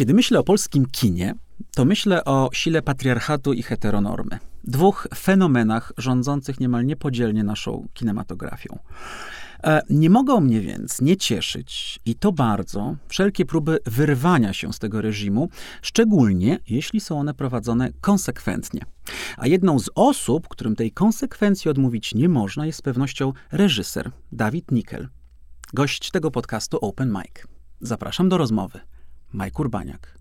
Kiedy myślę o polskim kinie, to myślę o sile patriarchatu i heteronormy. Dwóch fenomenach rządzących niemal niepodzielnie naszą kinematografią. E, nie mogą mnie więc nie cieszyć, i to bardzo, wszelkie próby wyrwania się z tego reżimu, szczególnie jeśli są one prowadzone konsekwentnie. A jedną z osób, którym tej konsekwencji odmówić nie można, jest z pewnością reżyser Dawid Nikel, gość tego podcastu Open Mic. Zapraszam do rozmowy. Mike Urbaniak.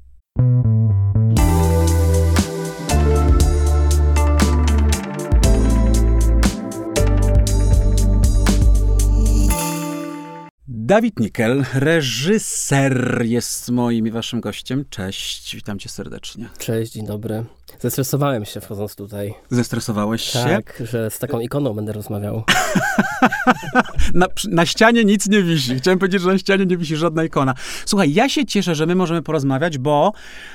Dawid Nikel, reżyser, jest moim i waszym gościem. Cześć, witam cię serdecznie. Cześć, dzień dobry. Zestresowałem się wchodząc tutaj. Zestresowałeś się? Tak, że z taką ikoną będę rozmawiał. na, na, ścianie nic nie wisi. Chciałem powiedzieć, że na ścianie nie wisi żadna ikona. Słuchaj, ja się cieszę, że my możemy porozmawiać, bo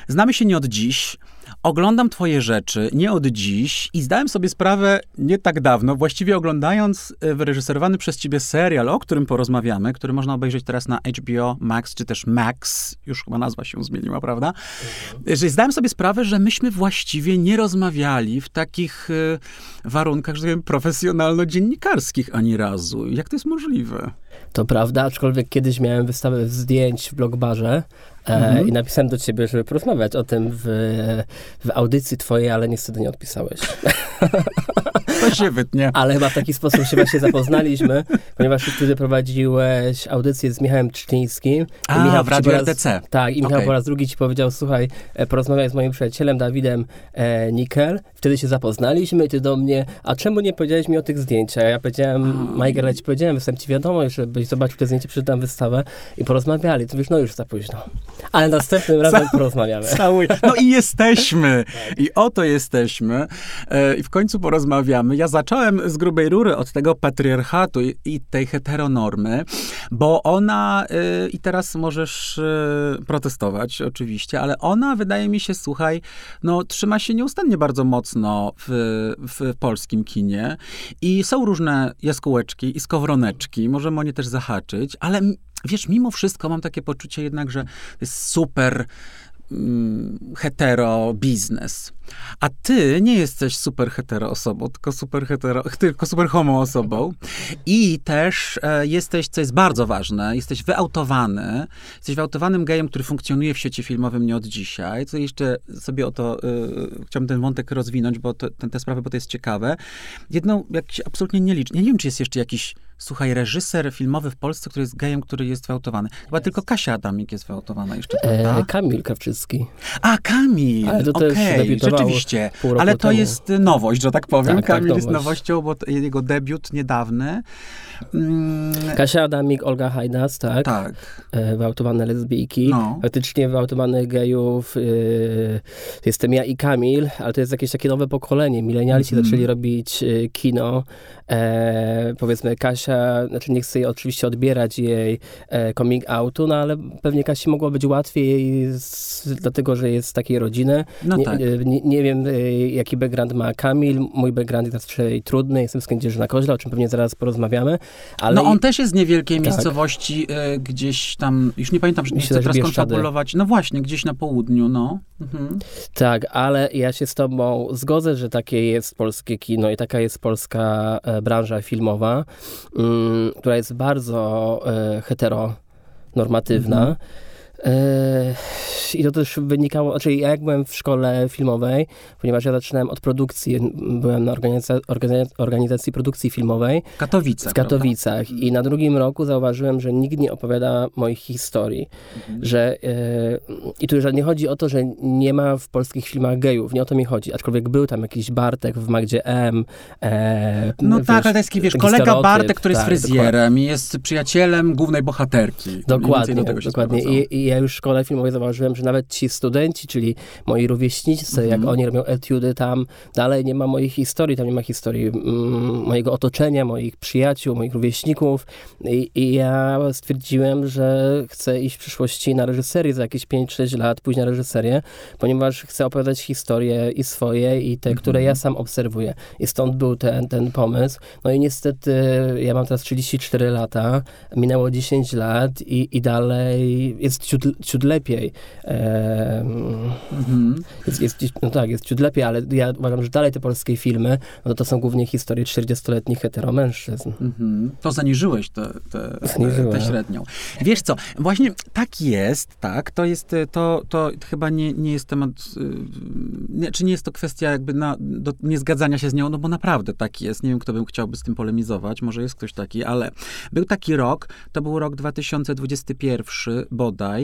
znamy się nie od dziś oglądam twoje rzeczy nie od dziś i zdałem sobie sprawę nie tak dawno, właściwie oglądając e, wyreżyserowany przez ciebie serial, o którym porozmawiamy, który można obejrzeć teraz na HBO Max, czy też Max, już chyba nazwa się zmieniła, prawda? Mhm. Że zdałem sobie sprawę, że myśmy właściwie nie rozmawiali w takich e, warunkach, że tak profesjonalno-dziennikarskich ani razu. Jak to jest możliwe? To prawda, aczkolwiek kiedyś miałem wystawę zdjęć w blogbarze mhm. i napisałem do ciebie, żeby porozmawiać o tym w, w audycji twojej, ale niestety nie odpisałeś. To się wytnie. Ale chyba w taki sposób się właśnie zapoznaliśmy, ponieważ wtedy prowadziłeś audycję z Michałem Czczyńskim. A, Michał w Radiu RTC. Tak, i Michał okay. po raz drugi ci powiedział, słuchaj, e, porozmawiaj z moim przyjacielem Dawidem e, Nikel. Wtedy się zapoznaliśmy i ty do mnie, a czemu nie powiedziałeś mi o tych zdjęciach? Ja powiedziałem, Majger, ja ci powiedziałem, występ ci wiadomo, żebyś zobaczył te zdjęcia, przeczytam wystawę i porozmawiali. To wiesz, no już za późno. Ale następnym razem porozmawiamy. Cały. No i jesteśmy. I oto jesteśmy. E, I w końcu porozmawiamy. Ja zacząłem z grubej rury od tego patriarchatu i, i tej heteronormy, bo ona, e, i teraz możesz e, protestować oczywiście, ale ona wydaje mi się, słuchaj, no trzyma się nieustannie bardzo mocno w, w polskim kinie i są różne jaskółeczki i skowroneczki, możemy o nie też zahaczyć, ale wiesz, mimo wszystko mam takie poczucie jednak, że jest super mm, hetero biznes. A ty nie jesteś super hetero osobą, tylko super hetero, tylko super homo osobą. I też e, jesteś, co jest bardzo ważne, jesteś wyautowany. Jesteś wyautowanym gejem, który funkcjonuje w świecie filmowym nie od dzisiaj. Co jeszcze sobie o to, e, chciałbym ten wątek rozwinąć, bo to, ten, te sprawy, bo to jest ciekawe. Jedną, jakiś absolutnie nie liczę. Nie wiem, czy jest jeszcze jakiś Słuchaj, reżyser filmowy w Polsce, który jest gejem, który jest wyautowany. Chyba tylko Kasia Adamik jest wyautowana jeszcze, e, prawda? E, Kamil Kawczycki. A, Kamil! Ale to okay. Rzeczywiście, ale to temu. jest nowość, że tak powiem. Tak, tak Kamil tak, jest nowością, bo jego debiut niedawny. Mm. Kasia Adamik, Olga Hajdas, tak? Tak. E, wyautowane lesbijki. No. Faktycznie wyautowanych gejów y, jestem ja i Kamil, ale to jest jakieś takie nowe pokolenie. Milenialsi mm. zaczęli robić y, kino. E, powiedzmy Kasia, znaczy nie chcę jej oczywiście odbierać jej e, coming outu, no ale pewnie Kasi mogło być łatwiej z, dlatego, że jest z takiej rodziny. No nie, tak. nie, nie, wiem, jaki background ma Kamil. Mój background jest raczej trudny. Jestem z Kędzierzyna Koźla, o czym pewnie zaraz porozmawiamy. Ale no on też jest z niewielkiej tak. miejscowości, e, gdzieś tam, już nie pamiętam, nie chcę teraz konfabulować. No właśnie, gdzieś na południu, no. Mhm. Tak, ale ja się z tobą zgodzę, że takie jest polskie kino i taka jest polska e, branża filmowa, mm, która jest bardzo e, heteronormatywna. Mhm. I to też wynikało, znaczy ja jak byłem w szkole filmowej, ponieważ ja zaczynałem od produkcji, byłem na organizacji, organizacji produkcji filmowej. W Katowicach. W Katowicach. I na drugim roku zauważyłem, że nikt nie opowiada moich historii. Mhm. Że, yy, I tu już nie chodzi o to, że nie ma w polskich filmach gejów, nie o to mi chodzi. Aczkolwiek był tam jakiś Bartek w Magdzie M. E, no wiesz, tak, ale jest, wiesz, kolega Bartek, który tak, jest fryzjerem dokładnie. i jest przyjacielem głównej bohaterki. Dokładnie, do dokładnie. I, I ja już w szkole filmowej zauważyłem, że nawet ci studenci, czyli moi rówieśnicy, mm -hmm. jak mhm. oni robią etiudy tam, dalej nie ma mojej historii, tam nie ma historii mm, mojego otoczenia, moich przyjaciół, moich rówieśników I, I, ja stwierdziłem, że chcę iść w przyszłości na reżyserię za jakieś 5-6 lat, pójść na reżyserię, ponieważ chcę opowiadać historie i swoje i te, mm -hmm. które ja sam obserwuję. I stąd był ten, ten pomysł. No i niestety ja mam teraz 34 lata, minęło 10 lat i, i dalej jest ciut, ciut lepiej. Mhm. Jest, jest, no tak, jest ciut lepiej, ale ja uważam, że dalej te polskie filmy, no to są głównie historie 40-letnich heteromężczyzn. Mhm. To zaniżyłeś tę te, te, te, średnią. Wiesz co, właśnie tak jest, tak, to jest, to, to chyba nie, nie jest temat, nie, czy nie jest to kwestia jakby na, do niezgadzania się z nią, no bo naprawdę tak jest. Nie wiem, kto by chciałby z tym polemizować, może jest ktoś taki, ale był taki rok, to był rok 2021 bodaj,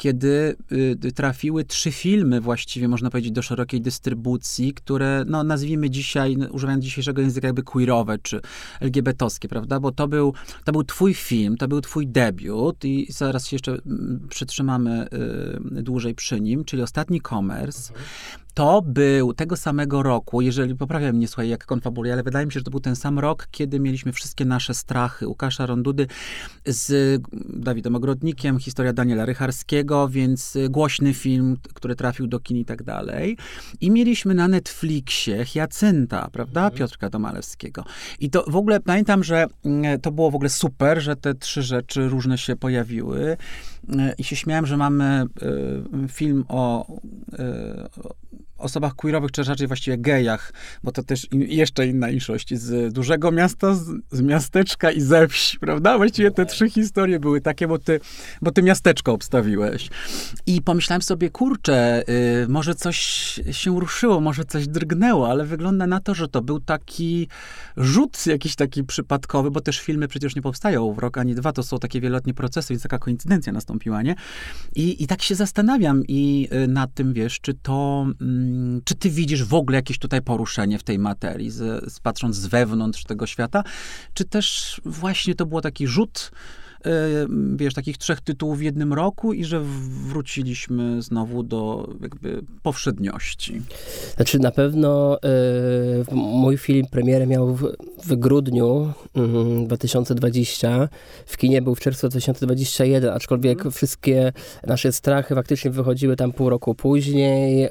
kiedy y, trafiły trzy filmy właściwie, można powiedzieć, do szerokiej dystrybucji, które, no nazwijmy dzisiaj, używając dzisiejszego języka, jakby queerowe, czy LGBT-owskie, prawda? Bo to był, to był twój film, to był twój debiut i zaraz się jeszcze mm, przytrzymamy y, dłużej przy nim, czyli Ostatni Commerce. Mhm to był tego samego roku, jeżeli poprawiam mnie, słuchaj, jak konfabuluję, ale wydaje mi się, że to był ten sam rok, kiedy mieliśmy wszystkie nasze strachy Łukasza Rondudy z Dawidem Ogrodnikiem, historia Daniela Rycharskiego, więc głośny film, który trafił do kin i tak dalej. I mieliśmy na Netflixie Hiacynta, prawda, mhm. Piotrka Domalewskiego. I to w ogóle pamiętam, że mm, to było w ogóle super, że te trzy rzeczy różne się pojawiły. I się śmiałem, że mamy y, film o y, osobach queerowych, czy raczej właściwie gejach, bo to też in, jeszcze inna inszość, z dużego miasta, z, z, miasteczka i ze wsi, prawda? Właściwie te trzy historie były takie, bo ty, bo ty miasteczko obstawiłeś. I pomyślałem sobie, kurczę, y, może coś się ruszyło, może coś drgnęło, ale wygląda na to, że to był taki rzut jakiś taki przypadkowy, bo też filmy przecież nie powstają w rok ani dwa, to są takie wieloletnie procesy, więc taka koincydencja nastąpiła, nie? I, i tak się zastanawiam i y, nad tym, wiesz, czy to... Mm, czy ty widzisz w ogóle jakieś tutaj poruszenie w tej materii, z, z, patrząc z wewnątrz tego świata, czy też właśnie to było taki rzut wiesz, takich trzech tytułów w jednym roku i że wróciliśmy znowu do jakby powszedniości. Znaczy na pewno y, mój film premierę miał w, w grudniu y, 2020, w kinie był w czerwcu 2021, aczkolwiek hmm. wszystkie nasze strachy faktycznie wychodziły tam pół roku później. Y,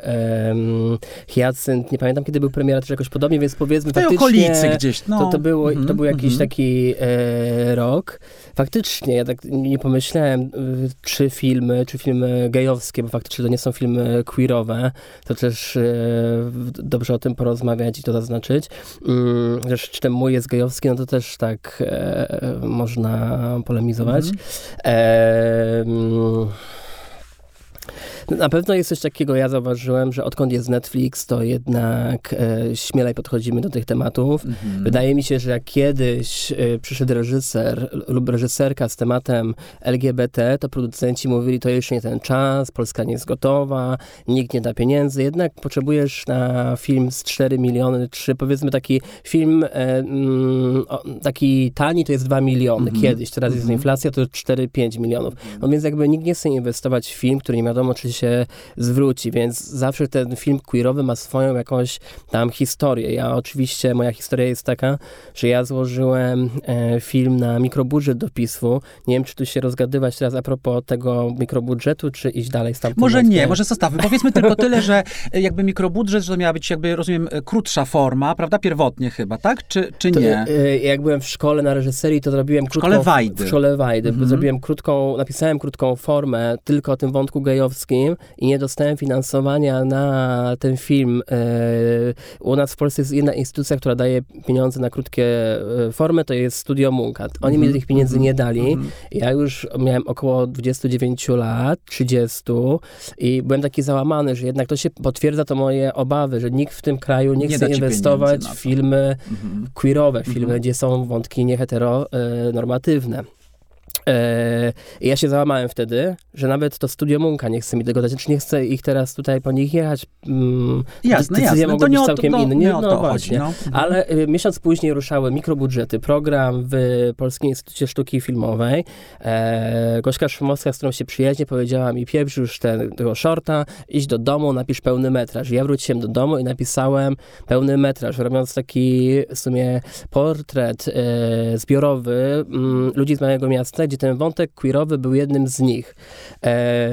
Hyacynt, nie pamiętam kiedy był premiera, czy jakoś podobnie, więc powiedzmy w tej okolicy gdzieś. No. To, to, było, to był jakiś mm -hmm. taki e, rok. Faktycznie, ja tak nie pomyślałem, y, czy filmy, czy filmy gejowskie, bo faktycznie to nie są filmy queerowe, to też e, dobrze o tym porozmawiać i to zaznaczyć. Mm, zresztą, czy ten mój jest gejowski, no to też tak e, można polemizować. Mm -hmm. e, na pewno jest coś takiego, ja zauważyłem, że odkąd jest Netflix, to jednak e, śmielej podchodzimy do tych tematów. Mhm. Wydaje mi się, że jak kiedyś e, przyszedł reżyser lub reżyserka z tematem LGBT, to producenci mówili, to jeszcze nie ten czas, Polska nie jest gotowa, nikt nie da pieniędzy, jednak potrzebujesz na film z 4 miliony, czy powiedzmy taki film e, mm, o, taki tani, to jest 2 miliony mhm. kiedyś, teraz jest mhm. inflacja, to 4-5 milionów. No więc jakby nikt nie chce inwestować w film, który nie wiadomo, czy się zwróci, więc zawsze ten film queerowy ma swoją jakąś tam historię. Ja oczywiście, moja historia jest taka, że ja złożyłem e, film na mikrobudżet do PISF-u. Nie wiem, czy tu się rozgadywać teraz a propos tego mikrobudżetu, czy iść dalej z tamtym Może nie, może zostawmy. Powiedzmy tylko tyle, że e, jakby mikrobudżet, że to miała być jakby, rozumiem, e, krótsza forma, prawda? Pierwotnie chyba, tak? Czy, czy nie? To, jak byłem w szkole na reżyserii, to zrobiłem krótką... W szkole Wajdy. W szkole Wajdy. Mhm. Zrobiłem krótką, napisałem krótką formę tylko o tym wątku gejowskim i nie dostałem finansowania na ten film. E, u nas w Polsce jest jedna instytucja, która daje pieniądze na krótkie e, formy, to jest Studio Munkat. Oni mm -hmm. mi tych pieniędzy mm -hmm. nie dali. Mm -hmm. Ja już miałem około 29 lat, 30 i byłem taki załamany, że jednak to się potwierdza to moje obawy, że nikt w tym kraju nie, nie chce inwestować w filmy mhm. queerowe, filmy, mhm. gdzie są wątki nieheteronormatywne. E, ja się załamałem wtedy, że nawet to studio Munka nie chce mi tego dać, znaczy nie chcę ich teraz tutaj po nich jechać. Mm, jasne, jasne. Mogą to nie być całkiem to, inne. Nie, no, właśnie. no. Ale y, miesiąc później ruszały mikrobudżety, program w Polskim Instytucie Sztuki Filmowej. E, Gośka Szumowska, z którą się przyjaźnie, powiedziała mi, pieprz już ten, tego shorta, idź do domu, napisz pełny metraż. Ja wróciłem do domu i napisałem pełny metraż, robiąc taki w sumie portret e, zbiorowy mm, ludzi z małego miasta, gdzie ten wątek queerowy był jednym z nich. E,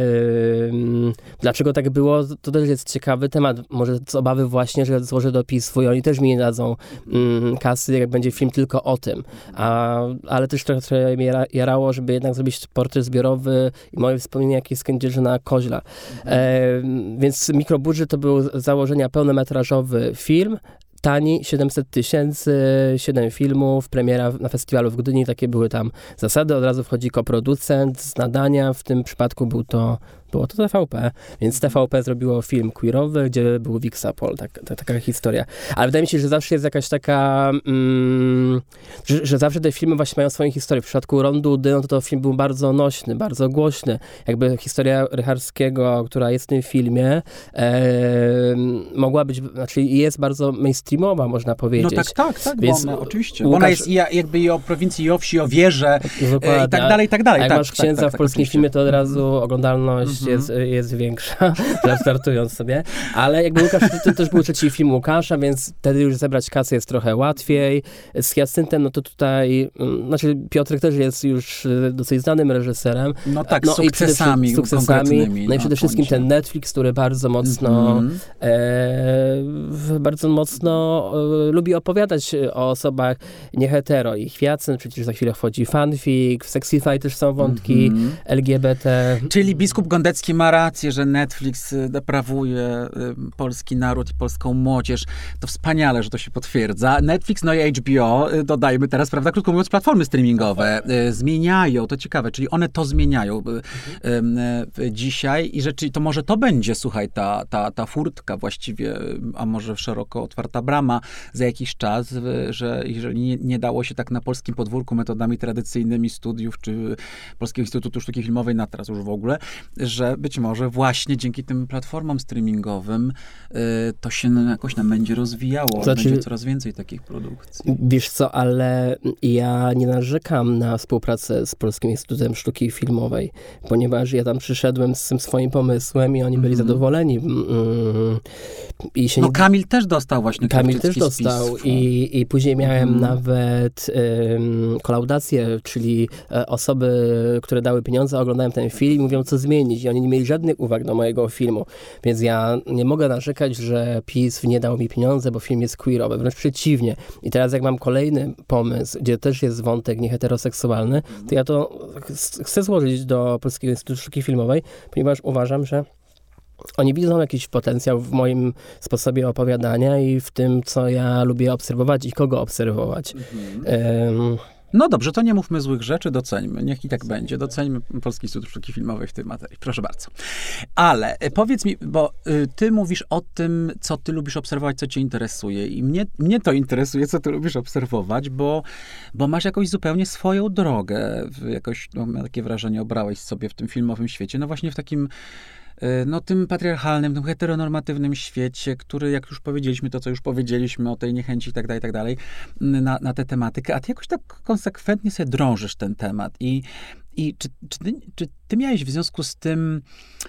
dlaczego tak było, to też jest ciekawy temat. Może z obawy właśnie, że złożę dopis swój, oni też mi nie dadzą mm, kasy, jak będzie film tylko o tym. A, ale też trochę, trochę mnie jarało, żeby jednak zrobić portret zbiorowy i moje wspomnienie jakieś z Kędzierzyna Koźla. E, więc mikrobudżet to był założenia pełnometrażowy film, tani, 700 tysięcy, 7 filmów, premiera na festiwalu w Gdyni, takie były tam zasady, od razu wchodzi koproducent z nadania, w tym przypadku był to było to TVP, więc TVP zrobiło film queerowy, gdzie był Wixapol, tak, tak, taka historia. Ale wydaje mi się, że zawsze jest jakaś taka, mm, że, że, zawsze te filmy właśnie mają swoją historię. W przypadku Rondu Dy, no to, to film był bardzo nośny, bardzo głośny. Jakby historia Rycharskiego, która jest w tym filmie, e, mogła być, znaczy jest bardzo mainstreamowa, można powiedzieć. No tak, tak, tak, więc ona, oczywiście. Łukasz, ona jest jakby i o prowincji, i o wsi, o wierze, i tak dalej, i tak dalej. A jak tak, masz tak, księdza tak, w tak, polskim filmie, to od razu oglądalność jest, mhm. jest większa, startując sobie. Ale jakby Łukasz, to, też był trzeci film Łukasza, więc wtedy już zebrać kasę jest trochę łatwiej. Z Hyacyntem, no to tutaj, mm, znaczy Piotrek też jest już y, dosyć znanym reżyserem. No tak, no, sukcesami. I sukcesami. No i przede no, wszystkim ten Netflix, który bardzo mocno mm -hmm. e, bardzo mocno e, lubi opowiadać o osobach niehetero. I Hyacynt, przecież za chwilę wchodzi fanfic, w Sexify też są wątki mm -hmm. LGBT. Czyli biskup Gondecki Morawiecki ma rację, że Netflix y, deprawuje y, polski naród i polską młodzież. To wspaniale, że to się potwierdza. Netflix, no i HBO, y, dodajmy teraz, prawda, krótko mówiąc, platformy streamingowe zmieniają, to ciekawe, czyli one to zmieniają mhm. dzisiaj i rzeczywiście to może to będzie, słuchaj, ta, ta, ta furtka właściwie, a może szeroko otwarta brama za jakiś czas, że jeżeli nie, nie dało się tak na polskim podwórku metodami tradycyjnymi studiów, czy Polskiego Instytutu Sztuki Filmowej, na teraz już w ogóle, że być może właśnie dzięki tym platformom streamingowym y, to się jakoś nam będzie rozwijało, znaczy, będzie coraz więcej takich produkcji. Wiesz co, ale ja nie narzekam na współpracę z Polskim Instytutem Sztuki Filmowej, ponieważ ja tam przyszedłem z tym swoim pomysłem i oni byli mm. zadowoleni. Mm, I się no nie... Kamil też dostał właśnie Kamil też dostał i, i później miałem mm. nawet um, kolaudację, czyli e, osoby, które dały pieniądze, oglądałem ten film i mówią, co zmienić. I oni nie mieli żadnych uwag do mojego filmu, więc ja nie mogę narzekać, że PiS nie dał mi pieniądze, bo film jest queerowy, wręcz przeciwnie. I teraz jak mam kolejny pomysł, gdzie też jest wątek nieheteroseksualny, to ja to chcę złożyć do Polskiego Instytutu Sztuki Filmowej, ponieważ uważam, że oni widzą jakiś potencjał w moim sposobie opowiadania i w tym, co ja lubię obserwować i kogo obserwować. Mhm. Um, no dobrze, to nie mówmy złych rzeczy, doceńmy. Niech i tak będzie. Doceńmy Polski Instytut Sztuki Filmowej w tej materii. Proszę bardzo. Ale e, powiedz mi, bo y, ty mówisz o tym, co ty lubisz obserwować, co cię interesuje. I mnie, mnie to interesuje, co ty lubisz obserwować, bo, bo masz jakąś zupełnie swoją drogę. Jakoś, no, mam takie wrażenie, obrałeś sobie w tym filmowym świecie. No właśnie w takim no, tym patriarchalnym, tym heteronormatywnym świecie, który, jak już powiedzieliśmy, to co już powiedzieliśmy o tej niechęci i tak dalej, i tak dalej, na, na tę tematykę, a ty jakoś tak konsekwentnie sobie drążysz ten temat i i czy, czy, ty, czy ty miałeś w związku z tym,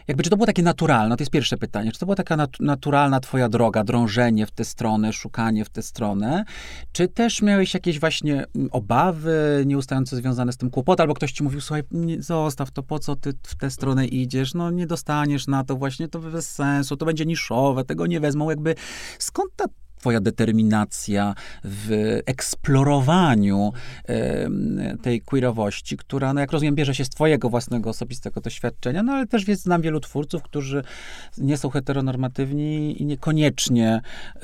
jakby, czy to było takie naturalne? To jest pierwsze pytanie. Czy to była taka nat naturalna twoja droga, drążenie w tę stronę, szukanie w tę stronę? Czy też miałeś jakieś właśnie mm, obawy nieustające związane z tym kłopotem? Albo ktoś ci mówił, słuchaj, nie, zostaw to, po co ty w tę stronę idziesz? No nie dostaniesz na to właśnie, to bez sensu, to będzie niszowe, tego nie wezmą. Jakby skąd ta twoja determinacja w eksplorowaniu tej queerowości, która, no jak rozumiem, bierze się z twojego własnego osobistego doświadczenia, no ale też jest, znam wielu twórców, którzy nie są heteronormatywni i niekoniecznie y,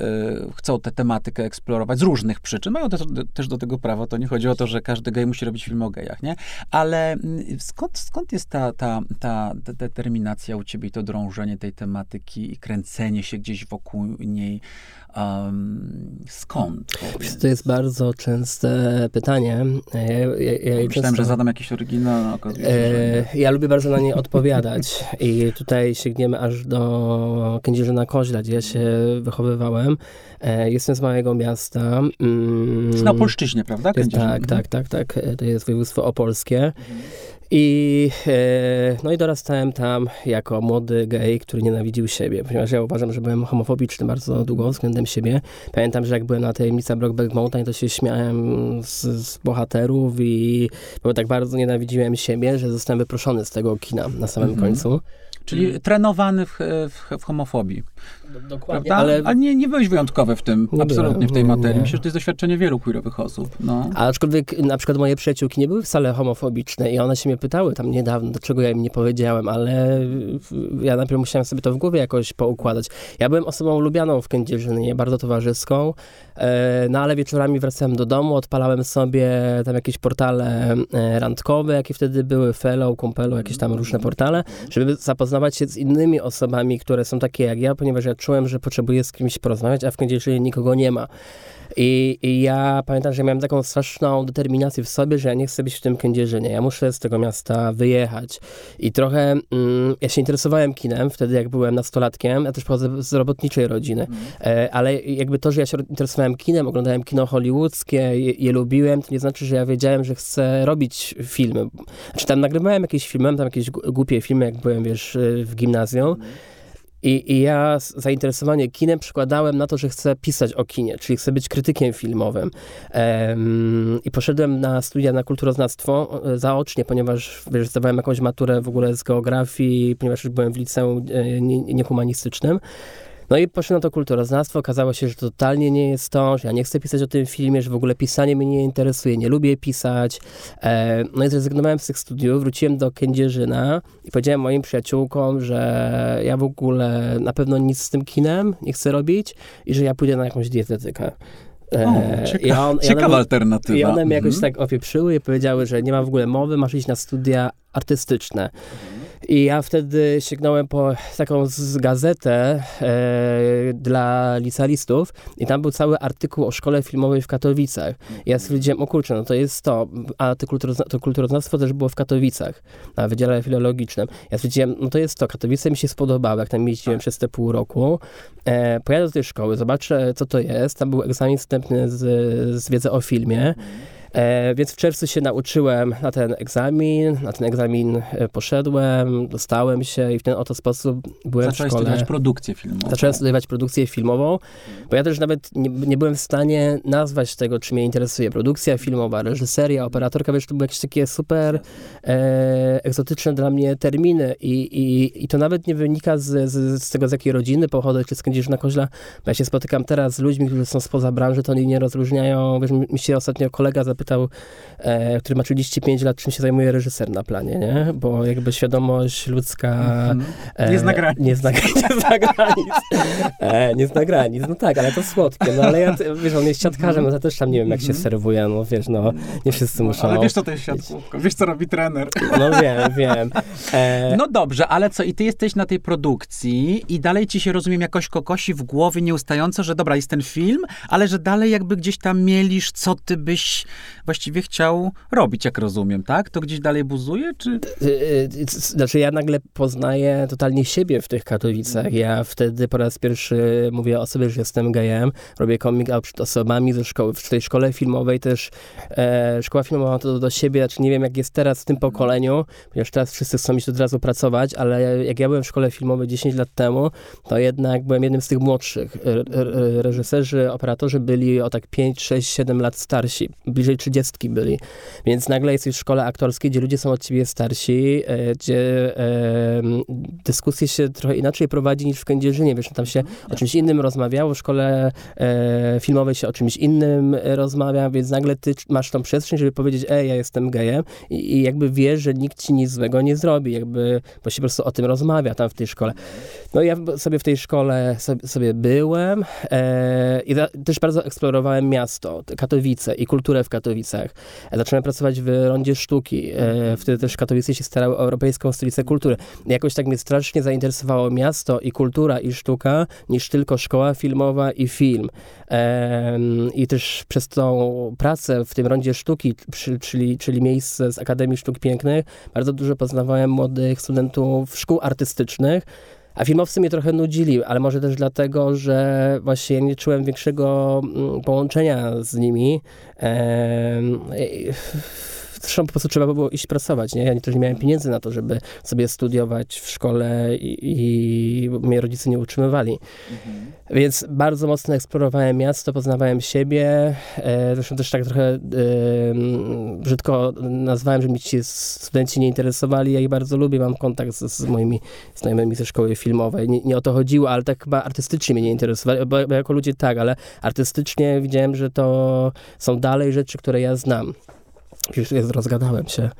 chcą tę tematykę eksplorować z różnych przyczyn. Mają też, też do tego prawo, to nie chodzi o to, że każdy gej musi robić film o gejach, nie? Ale mm, skąd, skąd jest ta, ta, ta determinacja u ciebie i to drążenie tej tematyki i kręcenie się gdzieś wokół niej? Um, skąd? To jest bardzo częste pytanie. Ja, ja, ja Myślałem, często, że zadam jakiś oryginał. E, ja lubię bardzo na nie odpowiadać i tutaj sięgniemy aż do Kędzierzyna Koźla, gdzie ja się wychowywałem. E, jestem z małego miasta. Mm, na Polszczyźnie, prawda? Jest, tak, tak, tak, tak. To jest województwo opolskie. Mhm. I, e, no i dorastałem tam jako młody gej, który nienawidził siebie, ponieważ ja uważam, że byłem homofobiczny bardzo długo względem siebie. Pamiętam, że jak byłem na tajemnica Brokeback Mountain, to się śmiałem z, z bohaterów i bo tak bardzo nienawidziłem siebie, że zostałem wyproszony z tego kina na samym mhm. końcu. Czyli trenowany w, w, w homofobii. Dokładnie. Prawda? Ale, ale nie, nie byłeś wyjątkowy w tym, nie absolutnie byłem, w tej materii. Nie. Myślę, że to jest doświadczenie wielu queerowych osób. No. A aczkolwiek na przykład moje przyjaciółki nie były wcale homofobiczne i one się mnie pytały tam niedawno, dlaczego ja im nie powiedziałem, ale ja najpierw musiałem sobie to w głowie jakoś poukładać. Ja byłem osobą lubianą w Kędzierzynie, bardzo towarzyską, e, no ale wieczorami wracałem do domu, odpalałem sobie tam jakieś portale e, randkowe, jakie wtedy były, Fellow, Kumpelu, jakieś tam różne portale, żeby zapoznawać się z innymi osobami, które są takie jak ja, ponieważ ja czułem, że potrzebuję z kimś porozmawiać, a w Kędzierzynie nikogo nie ma. I, I, ja pamiętam, że miałem taką straszną determinację w sobie, że ja nie chcę być w tym Kędzierzynie. Ja muszę z tego miasta wyjechać. I trochę mm, ja się interesowałem kinem wtedy, jak byłem nastolatkiem. Ja też pochodzę z robotniczej rodziny. Mm. Ale jakby to, że ja się interesowałem kinem, oglądałem kino hollywoodzkie, je, je, lubiłem, to nie znaczy, że ja wiedziałem, że chcę robić filmy. Znaczy tam nagrywałem jakieś filmy, tam jakieś głupie filmy, jak byłem, wiesz, w gimnazjum. Mm. I, I, ja zainteresowanie kinem przykładałem na to, że chcę pisać o kinie, czyli chcę być krytykiem filmowym. Um, I poszedłem na studia na kulturoznawstwo e, zaocznie, ponieważ wiesz, zdawałem jakąś maturę w ogóle z geografii, ponieważ już byłem w liceum niehumanistycznym. No i poszedłem na to kulturoznawstwo, okazało się, że to totalnie nie jest to, że ja nie chcę pisać o tym filmie, że w ogóle pisanie mnie nie interesuje, nie lubię pisać. E, no i zrezygnowałem z tych studiów, wróciłem do Kędzierzyna i powiedziałem moim przyjaciółkom, że ja w ogóle na pewno nic z tym kinem nie chcę robić i że ja pójdę na jakąś dietetykę. E, o, cieka on, ciekawa one, alternatywa. I one mnie jakoś mhm. tak opieprzyły i powiedziały, że nie ma w ogóle mowy, masz iść na studia artystyczne. Mhm. I ja wtedy sięgnąłem po taką z gazetę e, dla licealistów i tam był cały artykuł o szkole filmowej w Katowicach. I ja stwierdziłem, o kurczę, no to jest to. A to, kulturozna to kulturoznawstwo też było w Katowicach, na Wydziale Filologicznym. Ja stwierdziłem, no to jest to. Katowice mi się spodobały, jak tam jeździłem przez te pół roku. E, pojadę do tej szkoły, zobaczę, co to jest. Tam był egzamin wstępny z, z wiedzy o filmie. E, więc w czerwcu się nauczyłem na ten egzamin, na ten egzamin e, poszedłem, dostałem się i w ten oto sposób byłem Zacząłeś w szkole. studiować produkcję filmową. Zacząłem studiować produkcję filmową, bo ja też nawet nie, nie byłem w stanie nazwać tego, czy mnie interesuje produkcja filmowa, reżyseria, operatorka, wiesz, to były jakieś takie super e, egzotyczne dla mnie terminy i, i, i to nawet nie wynika z, z, z tego, z jakiej rodziny pochodzę, czy skąd na koźla, bo ja się spotykam teraz z ludźmi, którzy są spoza branży, to oni nie rozróżniają, wiesz, mi się ostatnio kolega zapytał, zapytał, e, który ma 35 lat, czym się zajmuje reżyser na planie, nie? Bo jakby świadomość ludzka... Mm -hmm. nie zna granic. Nie zna, nie zna granic. E, nie zna granic. No tak, ale to słodkie. No ale ja, wiesz, on jest siatkarzem, no to też tam nie wiem, jak się mhm. serwuje, no wiesz, no nie wszyscy no, muszą... Ale wiesz, co to jest siatkówka, wiesz, co robi trener. No wiem, wiem. E... No dobrze, ale co, i ty jesteś na tej produkcji i dalej ci się, rozumiem, jakoś kokosi w głowie nieustająco, że dobra, jest ten film, ale że dalej jakby gdzieś tam mielisz, co ty byś właściwie chciał robić, jak rozumiem, tak? To gdzieś dalej buzuje, czy... Y, y, znaczy ja nagle poznaję totalnie siebie w tych Katowicach. Ja wtedy po raz pierwszy mówię o sobie, że jestem gejem, robię komik przed osobami ze szkoły. W tej szkole filmowej też e, szkoła filmowa to do siebie, znaczy nie wiem jak jest teraz w tym pokoleniu, ponieważ teraz wszyscy chcą iść od razu pracować, ale jak ja byłem w szkole filmowej 10 lat temu, to jednak byłem jednym z tych młodszych. Reżyserzy, operatorzy byli o tak 5, 6, 7 lat starsi, bliżej 30 trzydziestki byli. Więc nagle jesteś w szkole aktorskiej, gdzie ludzie są od ciebie starsi, e, gdzie e, dyskusje się trochę inaczej prowadzi niż w Kędzierzynie. Wiesz, tam się o czymś innym rozmawiało, w szkole e, filmowej się o czymś innym rozmawia, więc nagle ty masz tą przestrzeń, żeby powiedzieć, ej, ja jestem gejem i, i jakby wiesz, że nikt ci nic złego nie zrobi, jakby, bo się po prostu o tym rozmawia tam w tej szkole. No ja sobie w tej szkole sobie, sobie byłem e, i da, też bardzo eksplorowałem miasto, Katowice i kulturę w Katowicach. Katowicach. Zacząłem pracować w Rondzie Sztuki. E, wtedy też Katowice się starały o Europejską Stolicę Kultury. Jakoś tak mnie strasznie zainteresowało miasto i kultura i sztuka, niż tylko szkoła filmowa i film. I też przez tą pracę w tym Rondzie Sztuki, czyli, czyli miejsce z Akademii Sztuk Pięknych, bardzo dużo poznawałem młodych studentów szkół artystycznych, A filmowcy mnie trochę nudzili, ale może też dlatego, że właśnie nie czułem większego mm, połączenia z nimi. Ehm, Zresztą po prostu trzeba było iść pracować, nie? Ja też nie miałem pieniędzy na to, żeby sobie studiować w szkole i, i mnie rodzice nie utrzymywali. Mhm. Więc bardzo mocno eksplorowałem miasto, poznawałem siebie. E, zresztą też tak trochę e, brzydko nazwałem, że mi ci studenci nie interesowali. Ja ich bardzo lubię, mam kontakt z, z moimi znajomymi ze szkoły filmowej. Nie, nie, o to chodziło, ale tak chyba artystycznie mnie nie interesowali, bo, bo jako ludzie tak, ale artystycznie widziałem, że to są dalej rzeczy, które ja znam. Już jest, rozgadałem się.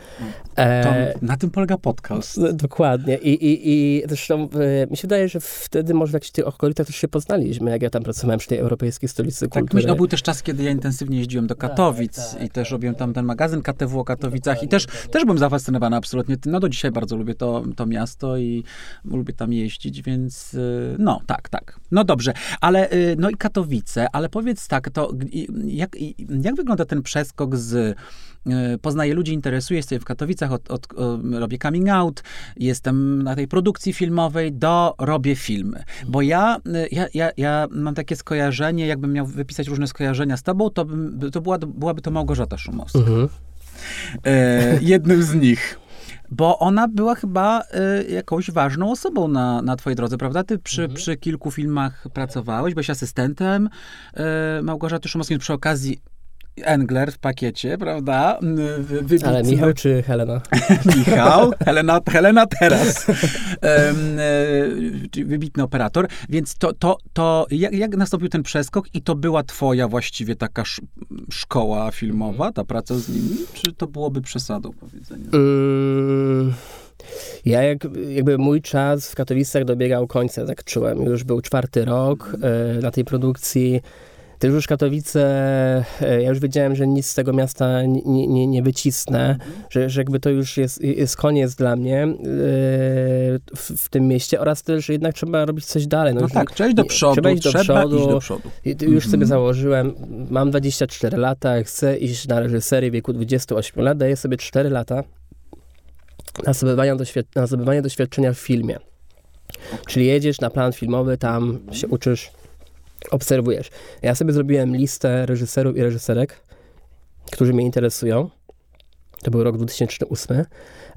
E, na tym polega podcast. Dokładnie. I, i, i zresztą e, mi się wydaje, że wtedy może w jakichś tych okolicach też się poznaliśmy, jak ja tam pracowałem przy tej Europejskiej Stolicy tak, Kultury. Tak, no był też czas, kiedy ja intensywnie jeździłem do Katowic tak, tak, i też robiłem tam ten magazyn KTW o Katowicach i też, też byłem zafascynowany absolutnie. No do dzisiaj bardzo lubię to, to miasto i lubię tam jeździć, więc y, no, tak, tak. No dobrze, ale y, no i Katowice, ale powiedz tak, to jak, jak wygląda ten przeskok z poznaję ludzi, interesuję się w Katowicach, od, od, robię coming out, jestem na tej produkcji filmowej, do robię filmy. Bo ja, e, ja, ja, ja mam takie skojarzenie, jakbym miał wypisać różne skojarzenia z tobą, to, to była, byłaby to Małgorzata Szumowska. Mhm. E, jednym z nich bo ona była chyba y, jakąś ważną osobą na, na twojej drodze, prawda? Ty przy, mhm. przy kilku filmach pracowałeś, byłeś asystentem y, Małgorzaty Szumowskiej. Przy okazji Engler w pakiecie, prawda? Wybitny. Ale Michał czy Helena? Michał, Helena, Helena teraz. E, wybitny operator. Więc to, to, to jak, jak, nastąpił ten przeskok i to była twoja właściwie taka szkoła filmowa, ta praca z nimi? Czy to byłoby przesadą powiedzenia? Mm. Ja jak, jakby mój czas w Katowicach dobiegał końca, tak czułem. Już był czwarty rok y, na tej produkcji. Też już Katowice, e, ja już wiedziałem, że nic z tego miasta nie, nie, nie wycisnę, mhm. że, że jakby to już jest, jest koniec dla mnie e, w, w, tym mieście oraz też, że jednak trzeba robić coś dalej. No, no tak, trzeba iść do przodu, trzeba iść do trzeba przodu. Iść do przodu. Już mhm. sobie założyłem, mam 24 lata, chcę iść na reżyserię w wieku 28 lat, daję sobie 4 lata na zdobywanie, na zdobywanie doświadczenia w filmie. Czyli jedziesz na plan filmowy, tam się uczysz obserwujesz. Ja sobie zrobiłem listę reżyserów i reżyserek, którzy mnie interesują. To był rok 2008.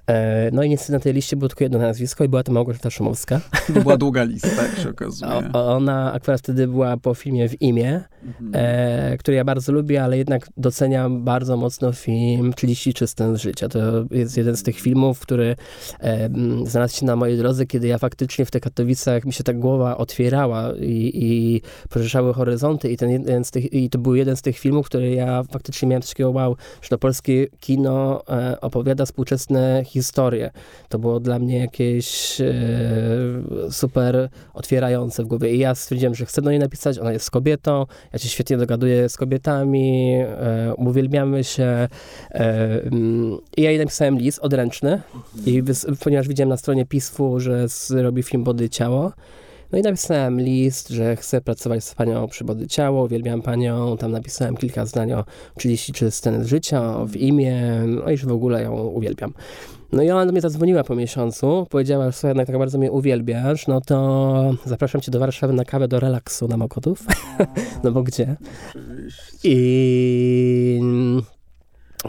E, no i niestety na tej liście było tylko jedno nazwisko i była to Małgorzata Szumowska. To była długa lista, jak się okazuje. O, ona akurat wtedy była po filmie W imię, mhm. e, który ja bardzo lubię, ale jednak doceniam bardzo mocno film 33 scen z życia. To jest jeden z tych filmów, który e, znalazł się na mojej drodze, kiedy ja faktycznie w tych Katowicach mi się ta głowa otwierała i, i poszerzały horyzonty i, ten jeden z tych, i to był jeden z tych filmów, który ja faktycznie miałem takiego wow, że to polskie kino e, opowiada współczesne historie historię. To było dla mnie jakieś e, super otwierające w głowie. I ja stwierdziłem, że chcę do niej napisać. Ona jest kobietą, ja się świetnie dogaduję z kobietami, e, uwielbiamy się. E, mm, I ja jej napisałem list odręczny, i ponieważ widziałem na stronie PISF-u, że robi film Body Ciało, no i napisałem list, że chcę pracować z panią przy Body Ciało, uwielbiam panią, tam napisałem kilka zdań o 33 sceny z życia, w imię, no i że w ogóle ją uwielbiam. No i ona do mnie zadzwoniła po miesiącu, powiedziała, że jednak tak bardzo mnie uwielbiasz, no to zapraszam cię do Warszawy na kawę do relaksu na Mokotów. no bo gdzie? I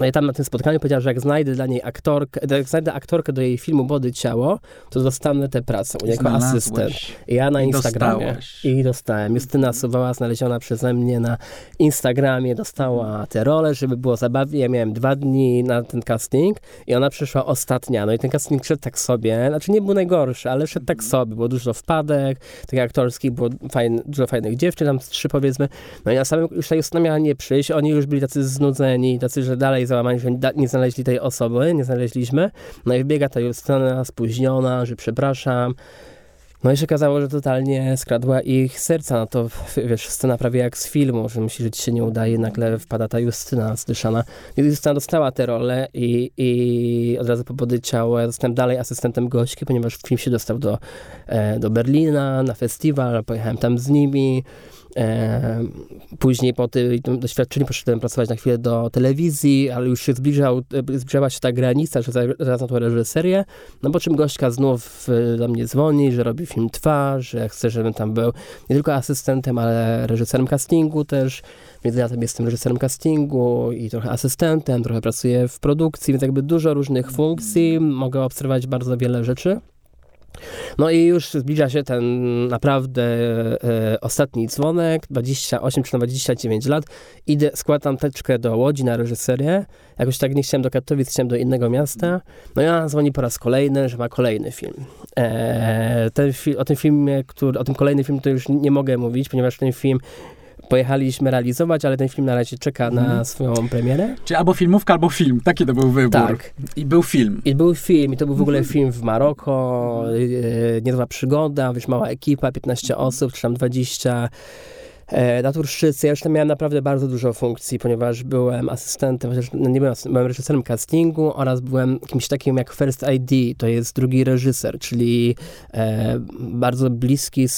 no i tam na tym spotkaniu powiedziała, że jak znajdę dla niej aktorkę, jak znajdę aktorkę do jej filmu Body Ciało, to dostanę tę pracę jako Znalazłeś. asystent. I ja na I Instagramie. Dostałeś. I dostałem. Justyna Suwała, znaleziona przeze mnie na Instagramie, dostała tę rolę, żeby było zabawnie. Ja miałem dwa dni na ten casting i ona przyszła ostatnia. No i ten casting szedł tak sobie, znaczy nie był najgorszy, ale szedł tak sobie. Było dużo wpadek, takich aktorskich, było fajn, dużo fajnych dziewczyn, tam trzy powiedzmy. No i na samym już ta Justyna miała nie przyjść, oni już byli tacy znudzeni, tacy, że dalej załamani, że nie znaleźli tej osoby, nie znaleźliśmy. No i wbiega ta Justyna spóźniona, że przepraszam. No i się okazało, że totalnie skradła ich serca. No to, wiesz, scena prawie jak z filmu, że myśli, że ci się nie udaje, nagle wpada ta Justyna słyszana. I Justyna dostała tę rolę i, i od razu po ja zostałem dalej asystentem gośki, ponieważ film się dostał do, e, do Berlina na festiwal, pojechałem tam z nimi. Później po tym doświadczeniu poszedłem pracować na chwilę do telewizji, ale już się zbliżał, e, zbliżała się ta granica, że zaraz na reżyserię, no po czym gośka znów e, do mnie dzwoni, że robi film trwa, że chcę, żebym tam był nie tylko asystentem, ale reżyserem castingu też, więc ja tam jestem reżyserem castingu i trochę asystentem, trochę pracuję w produkcji, więc jakby dużo różnych funkcji, mogę obserwować bardzo wiele rzeczy. No i już zbliża się ten naprawdę e, ostatni dzwonek, 28 czy 29 lat. Idę, składam teczkę do Łodzi na reżyserię. Jakoś tak nie chciałem do Katowic, chciałem do innego miasta. No i ona dzwoni po raz kolejny, że ma kolejny film. E, ten fi o tym filmie, który, o tym kolejnym filmie to już nie mogę mówić, ponieważ ten film pojechaliśmy realizować, ale ten film na razie czeka na mhm. swoją premierę. Czyli albo filmówka, albo film. Taki to był wybór. Tak. I był film. I był film. I to był w ogóle mhm. film w Maroko. Yy, niezła przygoda, wiesz, mała ekipa, 15 osób, czy tam 20 E, na Turszczycy ja już tam miałem naprawdę bardzo dużo funkcji, ponieważ byłem asystentem, chociaż no nie byłem, byłem reżyserem castingu oraz byłem kimś takim jak First ID, to jest drugi reżyser, czyli e, bardzo bliski e,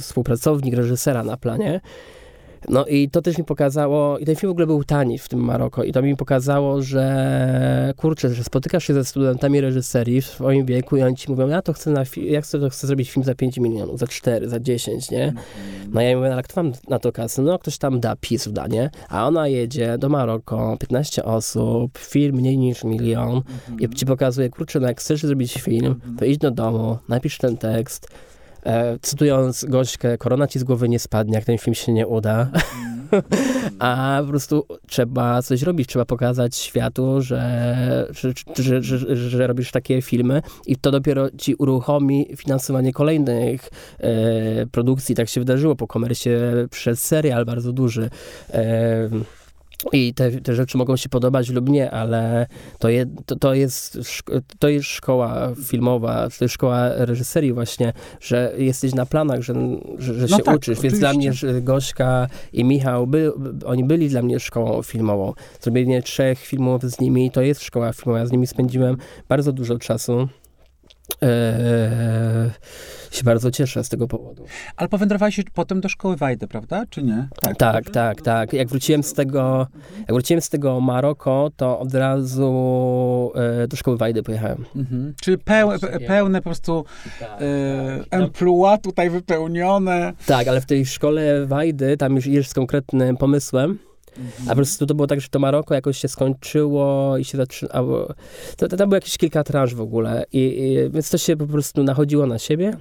współpracownik reżysera na planie. No i to też mi pokazało, i ten film w ogóle był tani w tym Maroko, i to mi pokazało, że kurczę, że spotykasz się ze studentami reżyserii w swoim wieku i oni ci mówią, ja to chcę, na ja chcę, to chcę zrobić film za 5 milionów, za 4, za 10, nie? No ja mówię, ale kto wam na to kasę? No ktoś tam da, PiS da, nie? A ona jedzie do Maroko, 15 osób, film mniej niż milion i ci pokazuje, kurczę, no jak chcesz zrobić film, to idź do domu, napisz ten tekst, E, cytując Gośkę, korona ci z głowy nie spadnie, jak ten film się nie uda. A po prostu trzeba coś robić, trzeba pokazać światu, że, że, że, że, że robisz takie filmy i to dopiero ci uruchomi finansowanie kolejnych e, produkcji. Tak się wydarzyło po komersie przez serial bardzo duży. E, i te, te rzeczy mogą się podobać lub nie, ale to, je, to, to, jest, to jest szkoła filmowa, to jest szkoła reżyserii właśnie, że jesteś na planach, że, że, że no się tak, uczysz. Oczywiście. Więc dla mnie że Gośka i Michał, by, oni byli dla mnie szkołą filmową. Zrobienie trzech filmów z nimi to jest szkoła filmowa. Ja z nimi spędziłem bardzo dużo czasu. Eee, się bardzo cieszę z tego powodu. Ale powędrowałeś potem do szkoły Wajdy, prawda? Czy nie? Tak, tak, tak, tak. Jak wróciłem z tego, jak wróciłem z tego Maroko, to od razu e, do szkoły Wajdy pojechałem. Mhm. Czyli peł, pełne po prostu tak, e, emploi tutaj wypełnione. Tak, ale w tej szkole Wajdy tam już idziesz z konkretnym pomysłem, a po prostu to było tak, że to Maroko jakoś się skończyło i się zaczynało. To, to, tam było jakieś kilka transz w ogóle. I, i, więc to się po prostu nachodziło na siebie.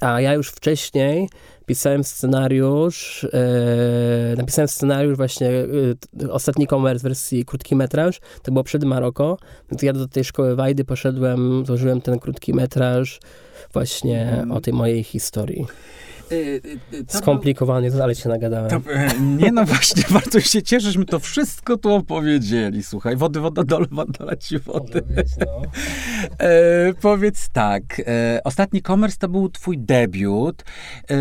A ja już wcześniej pisałem scenariusz, e, napisałem scenariusz właśnie, e, ostatni komers wersji krótki metraż, to było przed Maroko, więc ja do tej szkoły Wajdy poszedłem, złożyłem ten krótki metraż właśnie mm. o tej mojej historii. Y, y, to Skomplikowanie, to ale się nagadałem. To, e, nie no właśnie, bardzo się cieszę, że my to wszystko tu opowiedzieli. Słuchaj, wody, woda, dole, woda, ci wody. Być, no. e, powiedz tak, e, ostatni komers to był twój debiut e,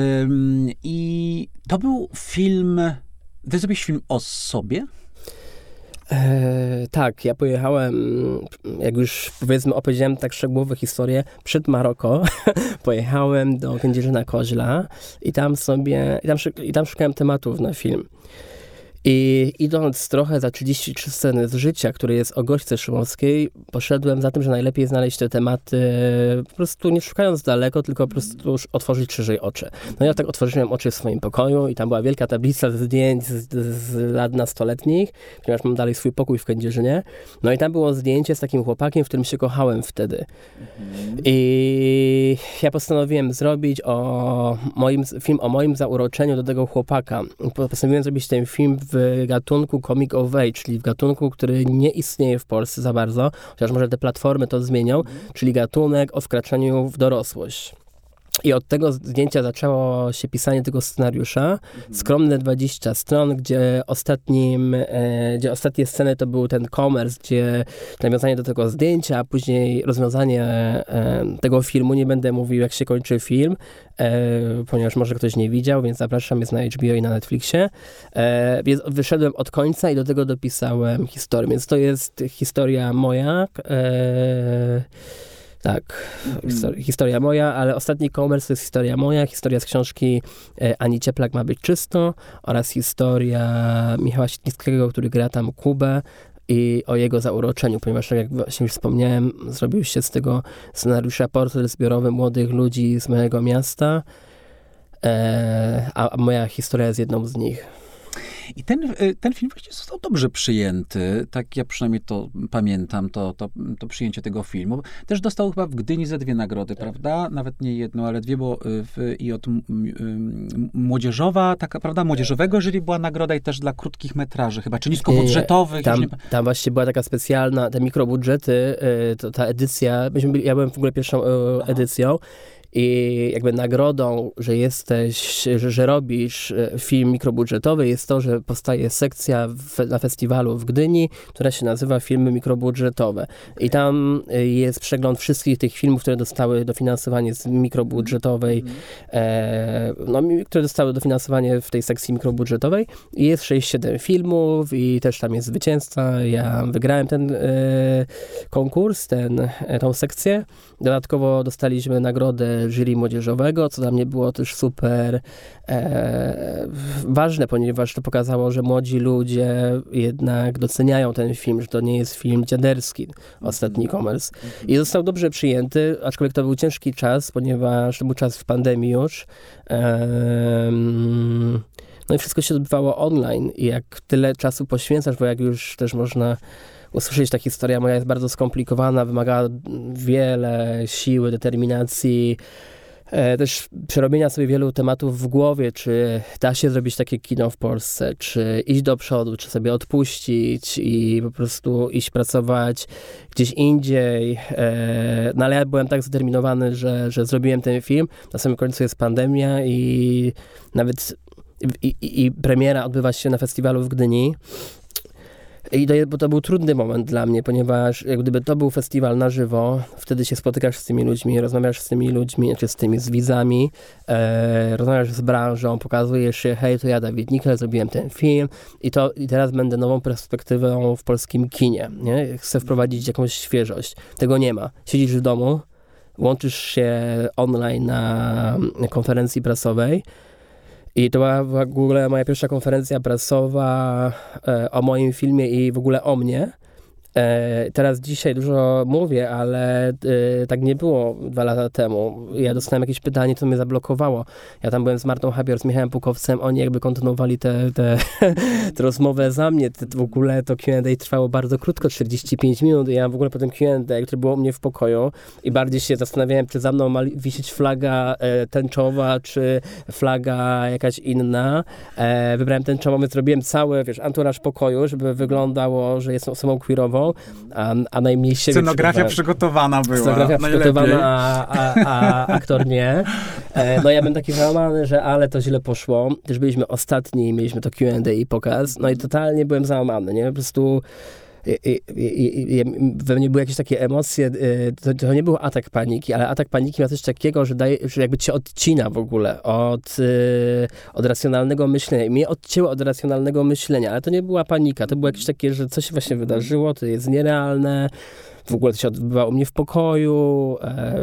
i to był film, ty zrobiłeś film o sobie? E, tak, ja pojechałem, jak już powiedzmy opowiedziałem tak szczegółowe historie, przed Maroko pojechałem do Kędzierzyna Koźla i tam sobie, i tam, i tam szukałem tematów na film. I idąc trochę za 33 sceny z życia, które jest o gośce Szymowskiej, poszedłem za tym, że najlepiej znaleźć te tematy, po prostu nie szukając daleko, tylko po prostu już otworzyć szerzej oczy. No ja tak otworzyłem oczy w swoim pokoju i tam była wielka tablica zdjęć z, z lat nastoletnich, ponieważ mam dalej swój pokój w Kędzierzynie. No i tam było zdjęcie z takim chłopakiem, w którym się kochałem wtedy. I ja postanowiłem zrobić o moim, film o moim zauroczeniu do tego chłopaka. Postanowiłem zrobić ten film w w gatunku comic of age, czyli w gatunku, który nie istnieje w Polsce za bardzo, chociaż może te platformy to zmienią, czyli gatunek o wkraczaniu w dorosłość. I od tego zdjęcia zaczęło się pisanie tego scenariusza. Mhm. Skromne 20 stron, gdzie ostatnim, e, gdzie ostatnie sceny to był ten commerce, gdzie nawiązanie do tego zdjęcia, a później rozwiązanie e, tego filmu. Nie będę mówił, jak się kończy film, e, ponieważ może ktoś nie widział, więc zapraszam, jest na HBO i na Netflixie. Więc wyszedłem od końca i do tego dopisałem historię. Więc to jest historia moja. Tak, historia, historia moja, ale ostatni komers to jest historia moja, historia z książki e, Ani Cieplak ma być czysto oraz historia Michała Sitnickiego, który gra tam Kubę. i o jego zauroczeniu, ponieważ tak jak właśnie już wspomniałem, zrobił się z tego scenariusza portret zbiorowy młodych ludzi z mojego miasta, e, a moja historia jest jedną z nich. I ten, y, ten film właśnie został dobrze przyjęty, tak ja przynajmniej to pamiętam, to, to, to przyjęcie tego filmu. Też dostał chyba w Gdyni ze dwie nagrody, tak. prawda? Nawet nie jedną, ale dwie, bo y, w, i od młodzieżowa, taka, prawda, młodzieżowego jury była nagroda i też dla krótkich metraży chyba, czy niskobudżetowych. Tam, nie... tam właśnie była taka specjalna, te mikrobudżety, to ta edycja, myśmy byli, ja byłem w ogóle pierwszą edycją i jakby nagrodą, że jesteś, że, że robisz e, film mikrobudżetowy jest to, że powstaje sekcja w, na festiwalu w Gdyni, która się nazywa Filmy Mikrobudżetowe. I tam e, jest przegląd wszystkich tych filmów, które dostały dofinansowanie z mikrobudżetowej, mhm. e, no, które dostały dofinansowanie w tej sekcji mikrobudżetowej. I jest 6-7 filmów i też tam jest zwycięzca. Ja wygrałem ten e, konkurs, ten, e, tą sekcję. Dodatkowo dostaliśmy nagrodę jury młodzieżowego, co dla mnie było też super e, ważne, ponieważ to pokazało, że młodzi ludzie jednak doceniają ten film, że to nie jest film dziaderski, ostatni commerce. I został dobrze przyjęty, aczkolwiek to był ciężki czas, ponieważ to był czas w pandemii już. E, no i wszystko się odbywało online i jak tyle czasu poświęcasz, bo jak już też można usłyszeć, ta historia moja jest bardzo skomplikowana, wymaga wiele siły, determinacji, e, też przerobienia sobie wielu tematów w głowie, czy da się zrobić takie kino w Polsce, czy iść do przodu, czy sobie odpuścić i po prostu iść pracować gdzieś indziej. E, no ale ja byłem tak zdeterminowany, że, że zrobiłem ten film. Na samym końcu jest pandemia i nawet i, i, i premiera odbywa się na festiwalu w Gdyni. I to, bo to był trudny moment dla mnie, ponieważ jak gdyby to był festiwal na żywo, wtedy się spotykasz z tymi ludźmi, rozmawiasz z tymi ludźmi, czy z tymi z widzami, e, rozmawiasz z branżą, pokazujesz się, hej, to ja Dawid Nikel, zrobiłem ten film i to i teraz będę nową perspektywą w polskim kinie, nie? Chcę wprowadzić jakąś świeżość. Tego nie ma. Siedzisz w domu, łączysz się online na konferencji prasowej, i to była w ogóle moja pierwsza konferencja prasowa e, o moim filmie i w ogóle o mnie. E, teraz dzisiaj dużo mówię, ale e, tak nie było dwa lata temu. Ja dostałem jakieś pytanie, co mnie zablokowało. Ja tam byłem z Martą Habior, z Michałem Pukowcem, oni jakby kontynuowali tę te, te, rozmowę za mnie. w ogóle to Q&A trwało bardzo krótko, 45 minut ja w ogóle po tym Q&A, które było u mnie w pokoju i bardziej się zastanawiałem, czy za mną ma wisieć flaga e, tęczowa, czy flaga jakaś inna. Wybrałem tęczową, więc zrobiłem cały, wiesz, anturaż pokoju, żeby wyglądało, że jestem osobą queerową a, a najmniej siebie Scenografia przygotowana była. Scenografia przygotowana, a, a, a, aktor nie. E, no ja bym taki załamany, że ale to źle poszło. Też byliśmy ostatni, mieliśmy to Q&A i pokaz, no i totalnie byłem załamany, nie? Po prostu i, i, i, we mnie były jakieś takie emocje, y, to, to, nie był atak paniki, ale atak paniki ma coś takiego, że, daje, że jakby cię odcina w ogóle od, y, od racjonalnego myślenia. I mnie odcięło od racjonalnego myślenia, ale to nie była panika, to było jakieś takie, że coś właśnie wydarzyło, to jest nierealne, w ogóle to się odbywa u mnie w pokoju, e,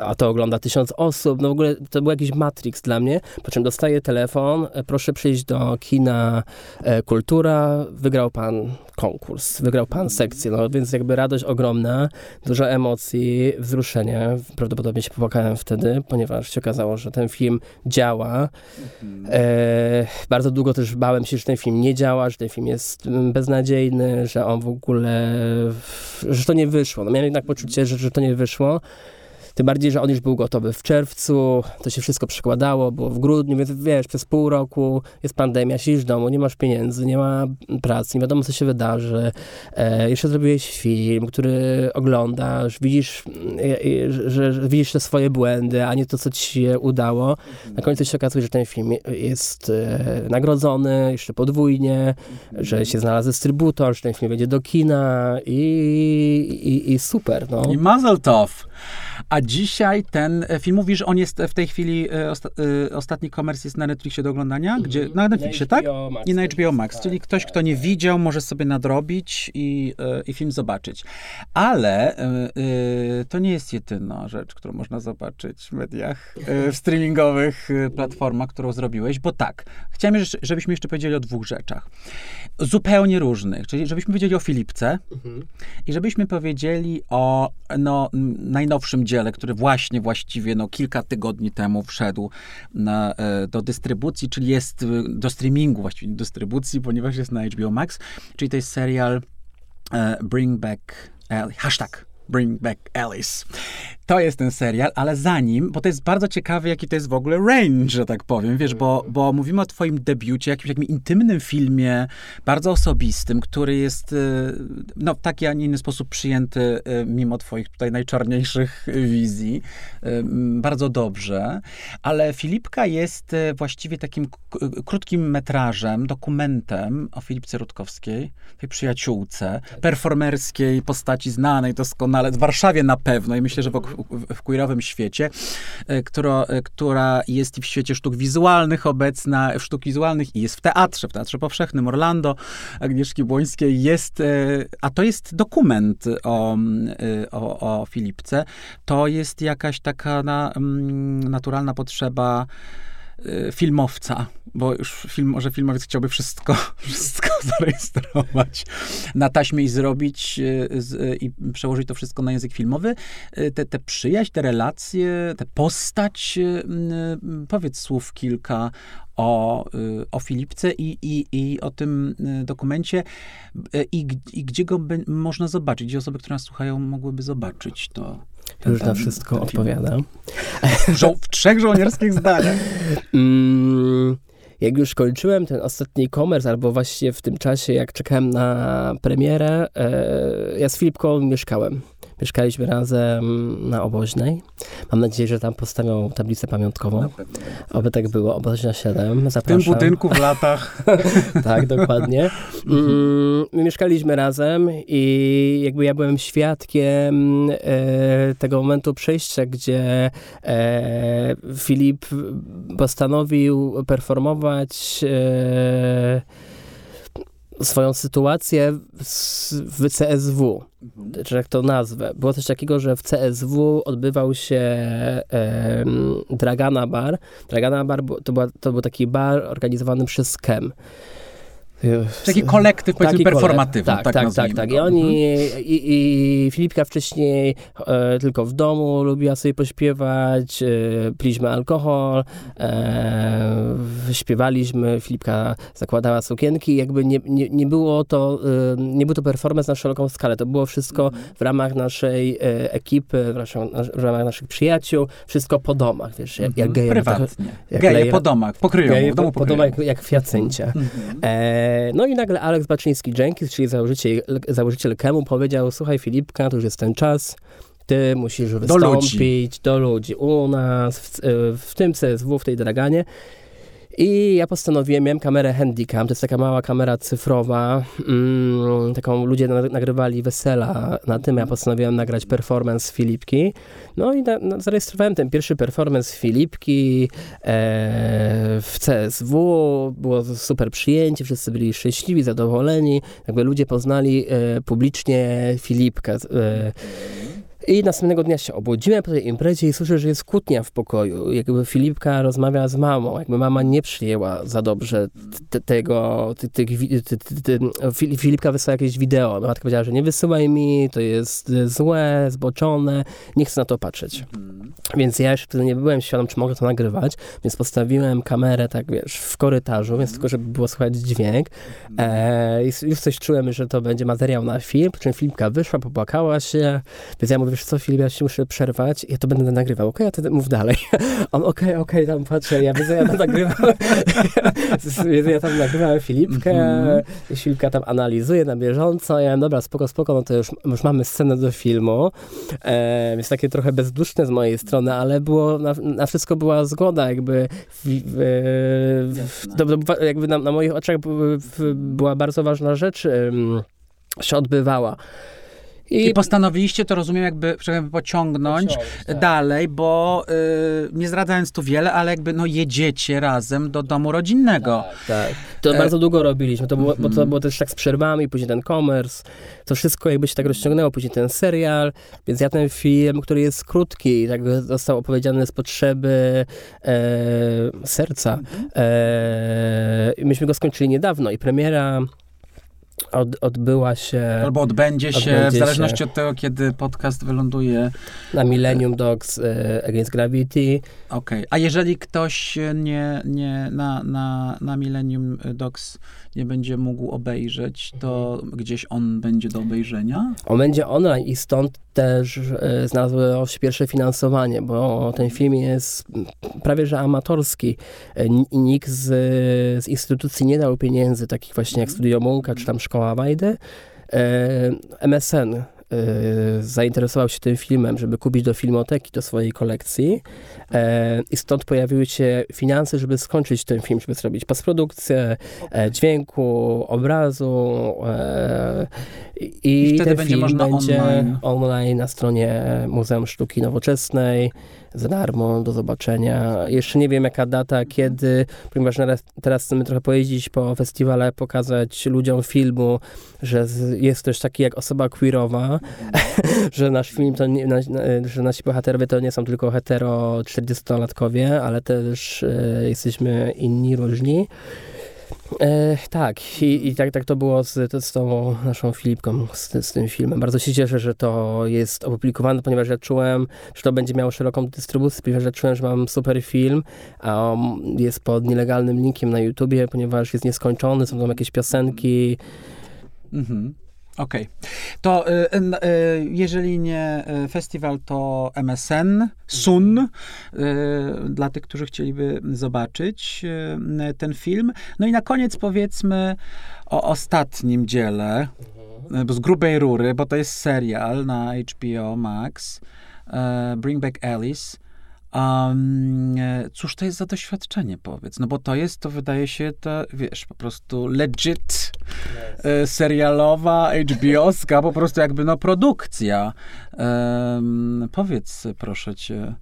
a to ogląda tysiąc osób. No w ogóle to był jakiś Matrix dla mnie, po czym dostaję telefon, e, proszę przyjść do kina e, Kultura, wygrał pan konkurs, wygrał pan sekcję, no więc jakby radość ogromna, dużo emocji, wzruszenie. Prawdopodobnie się popłakałem wtedy, ponieważ się okazało, że ten film działa. E, bardzo długo też bałem się, że ten film nie działa, że ten film jest mm, beznadziejny, że on w ogóle, że to nie wyszło. No miałem jednak poczucie, że, że to nie wyszło. Tym bardziej, że on już był gotowy w czerwcu, to się wszystko przekładało, było w grudniu, więc wiesz, przez pół roku jest pandemia, siedzisz w domu, nie masz pieniędzy, nie ma pracy, nie wiadomo, co się wydarzy. E, jeszcze zrobiłeś film, który oglądasz, widzisz, e, że, że widzisz te swoje błędy, a nie to, co ci się udało. Na końcu się okazuje, że ten film jest e, nagrodzony jeszcze podwójnie, że się znalazł dystrybutor, że ten film będzie do kina i, i, i super. No. I mazel tov. A dzisiaj ten film, mówisz, on jest w tej chwili, osta, ostatni komers jest na Netflixie do oglądania? Mhm. Gdzie, na Netflixie, tak? I na HBO Max, tak, czyli ktoś, tak. kto nie widział, może sobie nadrobić i, i film zobaczyć. Ale to nie jest jedyna rzecz, którą można zobaczyć w mediach, w streamingowych platformach, którą zrobiłeś, bo tak, chciałem, żebyśmy jeszcze powiedzieli o dwóch rzeczach. Zupełnie różnych, czyli żebyśmy powiedzieli o Filipce mhm. i żebyśmy powiedzieli o no, najnowszym dziele, który właśnie właściwie no, kilka tygodni temu wszedł na, e, do dystrybucji, czyli jest e, do streamingu właściwie, dystrybucji, ponieważ jest na HBO Max, czyli to jest serial e, Bring Back hashtag Bring Back Alice. To jest ten serial, ale zanim, bo to jest bardzo ciekawe, jaki to jest w ogóle range, że tak powiem, wiesz, bo, bo mówimy o twoim debiucie, jakimś takim intymnym filmie, bardzo osobistym, który jest y, no, w taki, a nie inny sposób przyjęty y, mimo twoich tutaj najczarniejszych wizji. Y, bardzo dobrze. Ale Filipka jest właściwie takim krótkim metrażem, dokumentem o Filipce Rutkowskiej, tej przyjaciółce, tak. performerskiej postaci znanej doskonale, w Warszawie na pewno i myślę, że w w queerowym świecie, e, która, e, która jest w świecie sztuk wizualnych obecna, sztuk wizualnych i jest w teatrze, w Teatrze Powszechnym Orlando Agnieszki Błońskiej jest, e, a to jest dokument o, o, o Filipce. To jest jakaś taka na, naturalna potrzeba filmowca, bo już film, może filmowiec chciałby wszystko, wszystko zarejestrować na taśmie i zrobić y, z, i przełożyć to wszystko na język filmowy. Y, te, te przyjaźń, te relacje, te postać, powiedz słów kilka o, o Filipce i, i, i o tym dokumencie i, i gdzie go by, można zobaczyć, gdzie osoby, które nas słuchają, mogłyby zobaczyć to. Już na wszystko odpowiadam. Żo- w trzech żołnierskich zdaniach. Mm, jak już kończyłem ten ostatni e-commerce, albo właściwie w tym czasie, jak czekałem na premierę, e, ja z Filipką mieszkałem. Mieszkaliśmy razem na Oboźnej. Mam nadzieję, że tam postawią tablicę pamiątkową. Oby tak było. Oboźnia 7. Zapraszam. W tym budynku w latach. tak, dokładnie. Mm, my mieszkaliśmy razem i jakby ja byłem świadkiem e, tego momentu przejścia, gdzie e, Filip postanowił performować e, swoją sytuację w CSW, mhm. czy jak to nazwę. Było coś takiego, że w CSW odbywał się e, Dragana Bar. Dragana Bar to, była, to był taki bar organizowany przez KEM. Taki kolektyw, powiedzmy, performatywny. Tak, tak, tak, tak, tak. I oni, mhm. i, i Filipka wcześniej e, tylko w domu lubiła sobie pośpiewać, e, piliśmy alkohol, e, śpiewaliśmy, Filipka zakładała sukienki, jakby nie, nie, nie było to, e, nie był to performance na szeroką skalę, to było wszystko w ramach naszej e, ekipy, w, naszą, w, ramach naszych przyjaciół, wszystko po domach, wiesz, jak, jak geje. Prywatnie. Jak geje po domach, pokryją, geje w domu po, po domach jak, jak w Jacyncie. Mhm. E, no i nagle Alex Baczyński-Jenkins, czyli założyciel, założyciel Kemu, powiedział, słuchaj Filipka, to już jest ten czas, ty musisz wystąpić do ludzi, do ludzi u nas, w, w tym CSW, w tej Draganie. I ja postanowiłem, miałem kamerę Handycam, to jest taka mała kamera cyfrowa, mm, taką ludzie nagrywali wesela na tym, ja postanowiłem nagrać performance Filipki. No i na, na, zarejestrowałem ten pierwszy performance Filipki e, w CSW, było super przyjęcie, wszyscy byli szczęśliwi, zadowoleni, jakby ludzie poznali e, publicznie Filipkę. E, i następnego dnia się obudziłem po tej imprezie i słyszę, że jest kłótnia w pokoju. Jakby Filipka rozmawia z mamą, jakby mama nie przyjęła za dobrze tego, Filipka wysłała jakieś wideo. Matka powiedziała, że nie wysyłaj mi, to jest złe, zboczone, nie chcę na to patrzeć. Mhm. Więc ja jeszcze wtedy nie byłem świadom, czy mogę to nagrywać, więc postawiłem kamerę, tak wiesz, w korytarzu, więc tylko, żeby było słychać dźwięk. Mhm. E, już coś czułem, że to będzie materiał na film, po czym Filipka wyszła, popłakała się, więc ja mówię, wiesz co, Filip, ja się muszę przerwać, ja to będę nagrywał, okej, okay, a ty mów dalej. On, okej, okay, okej, okay, tam patrzę, ja wiedzę, ja tam nagrywam, ja tam nagrywałem Filipkę, mm -hmm. Filipka tam analizuje na bieżąco, ja dobra, spoko, spoko, no to już, już mamy scenę do filmu, e, więc takie trochę bezduszne z mojej strony, ale było, na, na wszystko była zgoda, jakby w, w, w, jakby na, na, moich oczach była bardzo ważna rzecz, się odbywała. I, I postanowiliście to, rozumiem, jakby, pociągnąć tak. dalej, bo y, nie zdradzając tu wiele, ale jakby no jedziecie razem do domu rodzinnego. Tak, tak. To e... bardzo długo robiliśmy, to było, mm. bo to mhm. było też tak z przerwami, później ten commerce, to wszystko jakby się tak rozciągnęło, później ten serial, więc ja ten film, który jest krótki, tak został opowiedziany z potrzeby e, serca. Mhm. E, myśmy go skończyli niedawno i premiera od, odbyła się... Albo odbędzie się, odbędzie w zależności się, od tego, kiedy podcast wyląduje. Na Millennium Dogs e, Against Gravity. Okej, okay. a jeżeli ktoś nie, nie na, na, na Millennium Dogs nie będzie mógł obejrzeć, to gdzieś on będzie do obejrzenia? On będzie online i stąd też e, znalazło się pierwsze finansowanie, bo ten film jest prawie że amatorski. E, nikt z, z instytucji nie dał pieniędzy, takich właśnie jak. Studio Munka czy tam Szkoła Wajdy. E, MSN zainteresował się tym filmem, żeby kupić do filmoteki, do swojej kolekcji e, i stąd pojawiły się finanse, żeby skończyć ten film, żeby zrobić postprodukcję e, dźwięku, obrazu e, i, I ten film będzie online. online na stronie Muzeum Sztuki Nowoczesnej za darmo, do zobaczenia. Jeszcze nie wiem jaka data, kiedy, ponieważ teraz chcemy trochę pojeździć po festiwale, pokazać ludziom filmu, że jest też taki jak osoba queerowa, że nasz film to nie, że nasi bohaterowie to nie są tylko hetero 40-latkowie, ale też e, jesteśmy inni, różni. E, tak, i, i, tak, tak to było z, z tą naszą Filipką, z, z, tym filmem. Bardzo się cieszę, że to jest opublikowane, ponieważ ja czułem, że to będzie miało szeroką dystrybucję, ponieważ ja czułem, że mam super film, a on jest pod nielegalnym linkiem na YouTubie, ponieważ jest nieskończony, są tam jakieś piosenki. Mhm. Okej. Okay. To y, y, jeżeli nie y, festiwal, to MSN, Sun, dla tych, którzy chcieliby zobaczyć ten film. No i na koniec powiedzmy o ostatnim dziele, mhm. z grubej rury, bo to jest serial na HBO Max, Bring Back Alice. Um, cóż to jest za doświadczenie, powiedz? No bo to jest, to wydaje się, to wiesz, po prostu legit yes. serialowa, HBO-ska, po prostu jakby no produkcja. Um, powiedz, proszę cię,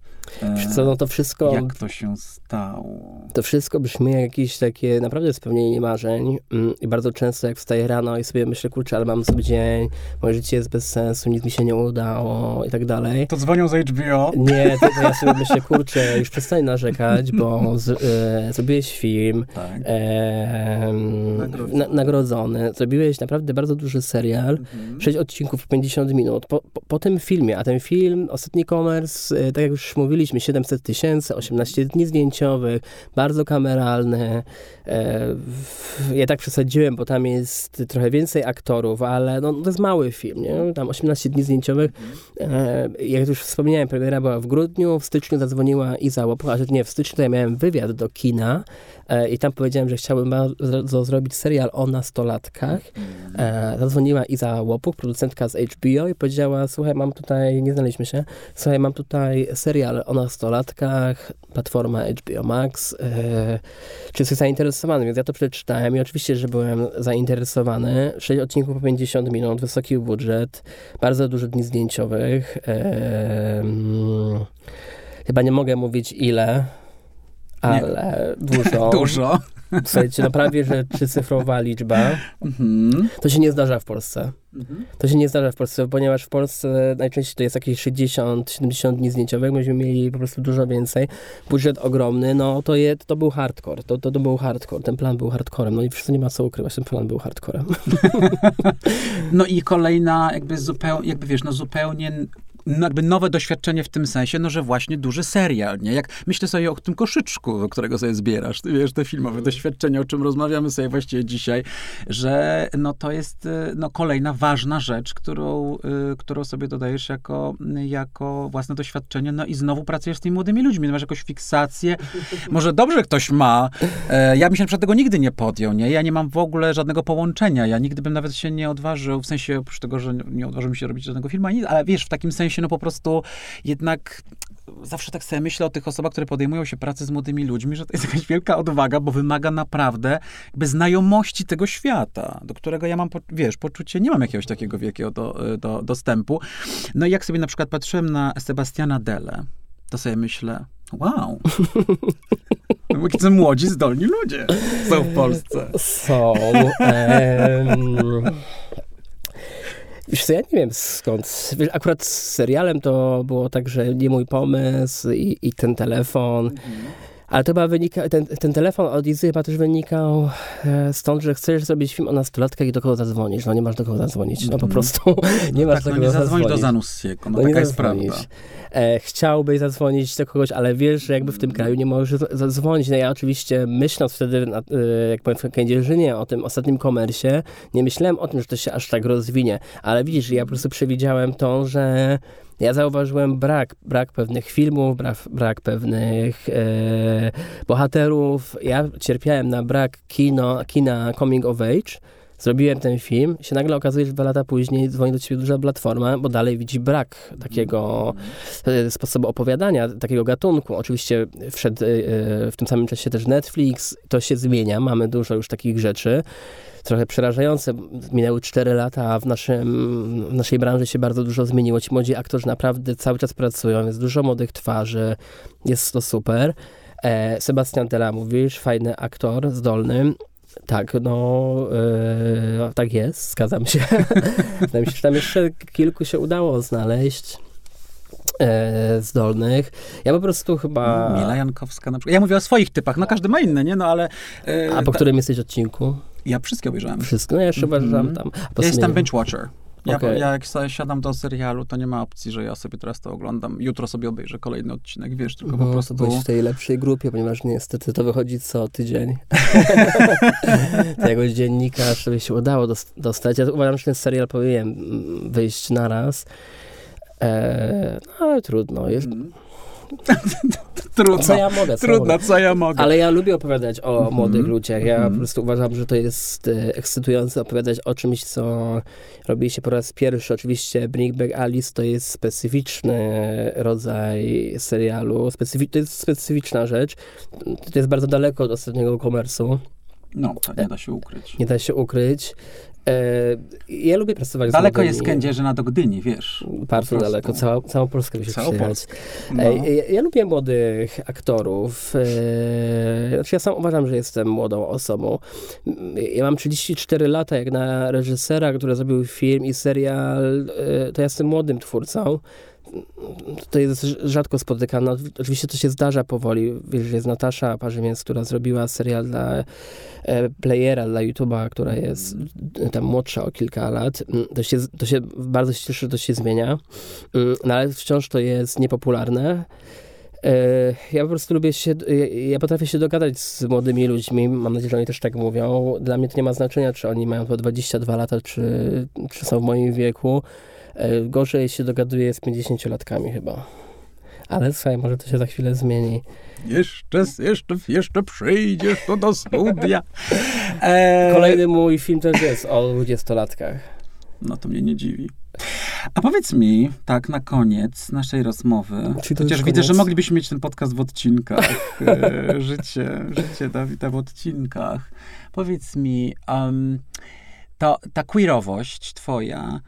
Wiesz co, no to wszystko... Jak to się stało? To wszystko brzmi jak jakieś takie naprawdę spełnienie marzeń mm, i bardzo często jak wstaję rano i sobie myślę, kurczę, ale mam sobie dzień, moje życie jest bez sensu, nic mi się nie udało i tak dalej. To dzwonią z HBO? Nie, to, to ja sobie myślę, kurczę, już przestań narzekać, bo z, e, zrobiłeś film, tak. e, nagrodzony. Na, nagrodzony, zrobiłeś naprawdę bardzo duży serial, mhm. 6 odcinków, 50 minut. Po, po, po, tym filmie, a ten film, Ostatni Commerce, e, tak jak już mówiłem, mówiliśmy, 700 tysięcy, 18 dni zdjęciowych, bardzo kameralne. E, ja tak przesadziłem, bo tam jest trochę więcej aktorów, ale no, to jest mały film, nie? Tam 18 dni zdjęciowych. E, jak już wspomniałem, premiera była w grudniu, w styczniu zadzwoniła Iza Łopuch, a nie, w styczniu ja miałem wywiad do kina e, i tam powiedziałem, że chciałbym bardzo zrobić serial o nastolatkach. Zadzwoniła Iza Łopuch, producentka z HBO i powiedziała, słuchaj, mam tutaj, nie znaliśmy się, słuchaj, mam tutaj serial o nastolatkach, platforma HBO Max. E, czy jesteś zainteresowany? Więc ja to przeczytałem i oczywiście, że byłem zainteresowany. 6 odcinków po 50 minut, wysoki budżet, bardzo dużo dni zdjęciowych. E, mm, chyba nie mogę mówić ile, ale nie. dużo. dużo. Słuchajcie, no prawie, że trzycyfrowa liczba. Mhm. To się nie zdarza w Polsce. Mhm. To się nie zdarza w Polsce, ponieważ w Polsce najczęściej to jest jakieś 60-70 dni zdjęciowych, myśmy mieli po prostu dużo więcej. Budżet ogromny, no to, je, to był hardcore, to, to, to był hardcore, ten plan był hardcorem, no i wszyscy nie ma co ukrywać, ten plan był hardcorem. no i kolejna jakby zupełnie, jakby wiesz, no zupełnie no jakby nowe doświadczenie w tym sensie, no że właśnie duży serial, nie? Jak myślę sobie o tym koszyczku, którego sobie zbierasz, ty wiesz, te filmowe mhm. doświadczenia, o czym rozmawiamy sobie właściwie dzisiaj, że no to jest no kolejna ważna rzecz, którą, y, którą sobie dodajesz jako, jako własne doświadczenie, no i znowu pracujesz z tymi młodymi ludźmi, no masz jakąś fiksację, może dobrze ktoś ma, e, ja bym się tego nigdy nie podjął, nie? Ja nie mam w ogóle żadnego połączenia, ja nigdy bym nawet się nie odważył, w sensie oprócz tego, że nie odważył mi się robić żadnego filmu, ale wiesz, w takim sensie no po prostu jednak zawsze tak sobie myślę o tych osobach, które podejmują się pracy z młodymi ludźmi, że to jest jakaś wielka odwaga, bo wymaga naprawdę jakby znajomości tego świata, do którego ja mam, wiesz, poczucie, nie mam jakiegoś takiego wielkiego do, do, dostępu. No i jak sobie na przykład patrzyłem na Sebastiana Dele, to sobie myślę, wow, no, młodzi, zdolni ludzie są w Polsce. Są. Um, Wiesz co, ja nie wiem skąd. Akurat z serialem to było tak, że nie mój pomysł i, i ten telefon. Mhm. Ale to chyba wynika, ten, ten telefon od Izy chyba też wynikał e, stąd, że chcesz zrobić film o nastolatkach i do kogo zadzwonić. No nie masz do kogo zadzwonić. No po mhm. prostu nie masz tak, do no kogo nie zadzwonić. do Zanussiego, no, no taka jest prawda. E, chciałbyś zadzwonić do kogoś, ale wiesz, że jakby w tym kraju nie możesz zadzwonić. No ja oczywiście myśląc wtedy, na, e, jak powiem w Kędzierzynie, o tym ostatnim komersie, nie myślałem o tym, że to się aż tak rozwinie. Ale widzisz, ja po prostu przewidziałem to, że ja zauważyłem brak, brak pewnych filmów, brak, brak pewnych e, bohaterów. Ja cierpiałem na brak kino, kina coming of age. Zrobiłem ten film, się nagle okazuje, że dwa lata później dzwoni do ciebie duża platforma, bo dalej widzi brak takiego e, sposobu opowiadania, takiego gatunku. Oczywiście wszedł e, w tym samym czasie też Netflix, to się zmienia, mamy dużo już takich rzeczy trochę przerażające. Minęły 4 lata, a w, naszym, w naszej branży się bardzo dużo zmieniło. Ci młodzi aktorzy naprawdę cały czas pracują, jest dużo młodych twarzy, jest to super. E, Sebastian Tela, mówisz, fajny aktor, zdolny. Tak, no e, tak jest, zgadzam się. Wydaje mi się, że tam jeszcze kilku się udało znaleźć e, zdolnych. Ja po prostu chyba... Mila Jankowska na przykład. Ja mówię o swoich typach, no każdy ma inne, nie? No ale... E, A po ta... którym jesteś odcinku? Ja wszystkie obejrzałem. Wszystko? No ja jeszcze uważam mm -hmm. tam. Ja jestem binge watcher. Ja, okay. ja jak sobie siadam do serialu, to nie ma opcji, że ja sobie teraz to oglądam. Jutro sobie obejrzę kolejny odcinek, wiesz, tylko no, po prostu... To w tej lepszej grupie, ponieważ niestety to wychodzi co tydzień. Tego dziennikarz sobie się udało dostać. Ja uważam, że ten serial powinien wyjść naraz. Eee, no, ale trudno. Jest... Mm. trudno. Co ja mogę? Co Trudno, mogę. co ja mogę. Ale ja lubię opowiadać o mm -hmm. młodych ludziach. Ja mm -hmm. po prostu uważam, że to jest e, ekscytujące opowiadać o czymś, co robi się po raz pierwszy. Oczywiście Bring Back Alice to jest specyficzny rodzaj serialu. Specyfi to jest specyficzna rzecz. To jest bardzo daleko od ostatniego komersu. No, nie da się ukryć. Nie da się ukryć. E, ja lubię pracować daleko z Daleko jest Kędzierzyna do Gdyni, wiesz. Bardzo daleko, cała, całą Polskę by się całą Polskę. No. E, ja, ja, lubię młodych aktorów. E, znaczy ja sam uważam, że jestem młodą osobą. Ja mam 34 lata, jak na reżysera, który zrobił film i serial, to ja jestem młodym twórcą to jest rzadko spotykane. Oczywiście to się zdarza powoli. Wiesz, jest Natasza Parzymiec, która zrobiła serial dla e, Playera, dla YouTube'a, która jest tam młodsza o kilka lat. To się, to się bardzo się cieszę, że to się zmienia. Mm, no ale wciąż to jest niepopularne. E, ja po prostu lubię się, ja potrafię się dogadać z młodymi ludźmi, mam nadzieję, że oni też tak mówią. Dla mnie to nie ma znaczenia, czy oni mają po 22 lata, czy, czy są w moim wieku. E, gorzej się dogaduje z 50-latkami chyba. Ale słuchaj, może to się za chwilę zmieni. Jeszcze, jeszcze, jeszcze przyjdziesz to do studia. E... Kolejny mój film też jest o 20-latkach. No to mnie nie dziwi. A powiedz mi, tak na koniec naszej rozmowy, chociaż widzę, że moglibyśmy mieć ten podcast w odcinkach, e, życie, życie Dawida w odcinkach. Powiedz mi, um, to ta queerowość twoja,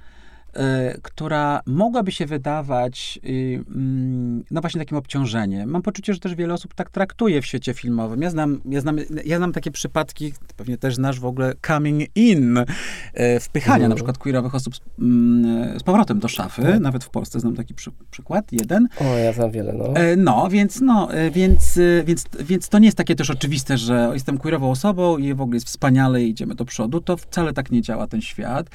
która mogłaby się wydawać y, mm, no właśnie takim obciążeniem. Mam poczucie, że też wiele osób tak traktuje w świecie filmowym. Ja znam, ja znam, ja znam takie przypadki, pewnie też znasz w ogóle coming in, y, wpychania mm. na przykład queerowych osób z, mm, z powrotem do szafy. Tak. Nawet w Polsce znam taki przy, przykład, jeden. O, ja znam wiele, no. No, więc, no, więc, więc, więc to nie jest takie też oczywiste, że jestem queerową osobą i w ogóle jest wspaniale i idziemy do przodu. To wcale tak nie działa ten świat.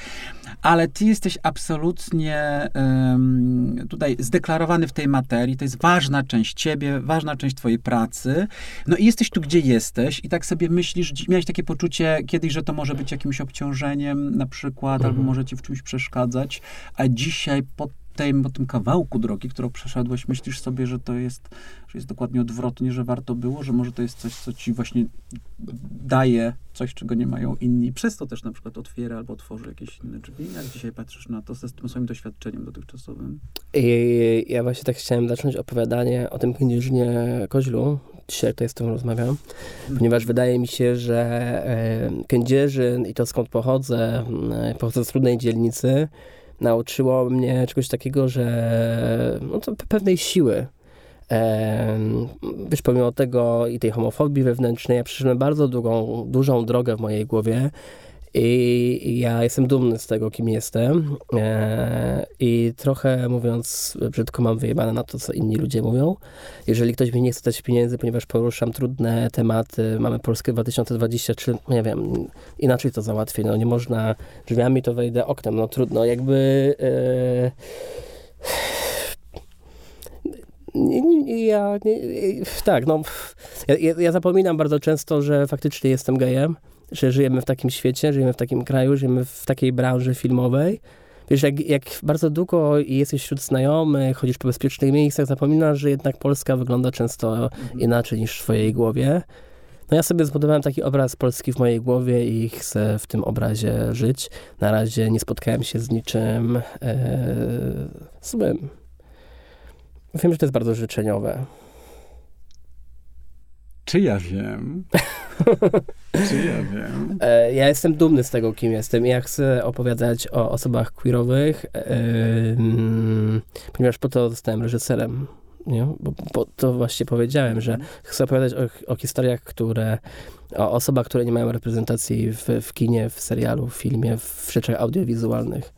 Ale ty jesteś absolutnie absolutnie um, tutaj zdeklarowany w tej materii. To jest ważna część ciebie, ważna część twojej pracy. No i jesteś tu, gdzie jesteś i tak sobie myślisz, miałeś takie poczucie kiedyś, że to może być jakimś obciążeniem na przykład, mhm. albo może ci w czymś przeszkadzać, a dzisiaj po tym, tym kawałku drogi, którą przeszedłeś, myślisz sobie, że to jest, że jest dokładnie odwrotnie, że warto było, że może to jest coś, co ci właśnie daje coś, czego nie mają inni, przez to też na przykład otwiera albo otworzy jakieś inne drzwi. Jak dzisiaj patrzysz na to ze tym swoim doświadczeniem dotychczasowym? I ja właśnie tak chciałem zacząć opowiadanie o tym knieżnie Koźlu. Dzisiaj tutaj z tym rozmawiam, hmm. ponieważ wydaje mi się, że e, Kędzierzyn i to skąd pochodzę, e, pochodzę z trudnej dzielnicy, nauczyło mnie czegoś takiego, że no to pewnej siły. Wiesz, pomimo tego i tej homofobii wewnętrznej, ja przeszedłem bardzo długą, dużą drogę w mojej głowie i ja jestem dumny z tego, kim jestem. E, I trochę mówiąc brzydko, mam wyjebane na to, co inni ludzie mówią. Jeżeli ktoś mi nie chce dać pieniędzy, ponieważ poruszam trudne tematy, mamy Polskę 2023, no nie wiem, inaczej to załatwię. No nie można drzwiami, to wejdę oknem. No trudno, jakby. Yy... Ja, tak, no, ja, ja zapominam bardzo często, że faktycznie jestem gejem że żyjemy w takim świecie, żyjemy w takim kraju, żyjemy w takiej branży filmowej. Wiesz, jak, jak bardzo długo jesteś wśród znajomych, chodzisz po bezpiecznych miejscach, zapominasz, że jednak Polska wygląda często mhm. inaczej niż w twojej głowie. No ja sobie zbudowałem taki obraz Polski w mojej głowie i chcę w tym obrazie żyć. Na razie nie spotkałem się z niczym e, złym. Wiem, że to jest bardzo życzeniowe. Czy ja wiem? Czy ja wiem? E, ja jestem dumny z tego, kim jestem. Ja chcę opowiadać o osobach queerowych, ponieważ po to zostałem reżyserem. Nie? Bo, bo to właśnie powiedziałem, że chcę opowiadać o, o historiach, które, o osobach, które nie mają reprezentacji w, w kinie, w serialu, w filmie, w rzeczach audiowizualnych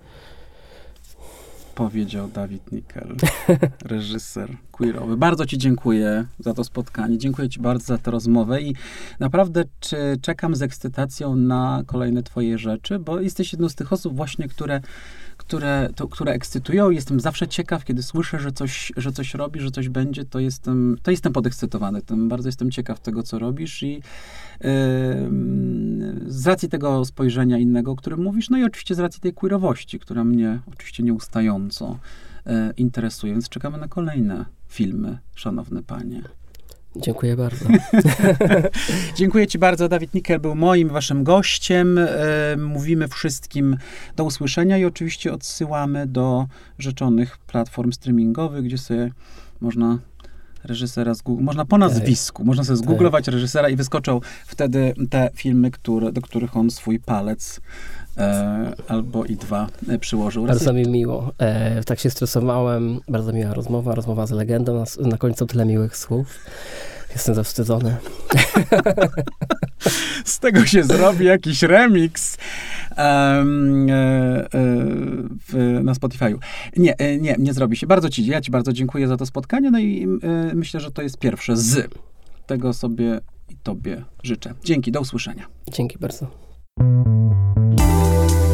powiedział Dawid Nickel, reżyser queerowy. Bardzo Ci dziękuję za to spotkanie. Dziękuję Ci bardzo za tę rozmowę i naprawdę czy, czekam z ekscytacją na kolejne Twoje rzeczy, bo jesteś jedną z tych osób właśnie, które które, to, które ekscytują. Jestem zawsze ciekaw, kiedy słyszę, że coś, że coś robi, że coś będzie, to jestem, to jestem podekscytowany. Tym bardzo jestem ciekaw tego, co robisz i yy, z racji tego spojrzenia innego, o którym mówisz, no i oczywiście z racji tej queerowości, która mnie oczywiście nieustająco yy, interesuje, więc czekamy na kolejne filmy, szanowny panie. Dziękuję bardzo. Dziękuję Ci bardzo. Dawid Nikel był moim, waszym gościem. E, mówimy wszystkim do usłyszenia i oczywiście odsyłamy do rzeczonych platform streamingowych, gdzie sobie można reżysera z można po nazwisku, można sobie zgooglować reżysera i wyskoczą wtedy te filmy, które, do których on swój palec e, albo i dwa e, przyłożył. Bardzo mi miło. E, tak się stresowałem. Bardzo miła rozmowa, rozmowa z legendą. Na, na końcu tyle miłych słów. Jestem zawstydzony. z tego się zrobi jakiś remix um, e, e, na Spotify'u. Nie, e, nie, nie zrobi się. Bardzo ci, ja ci bardzo dziękuję za to spotkanie, no i e, myślę, że to jest pierwsze z tego sobie i tobie życzę. Dzięki, do usłyszenia. Dzięki bardzo. Música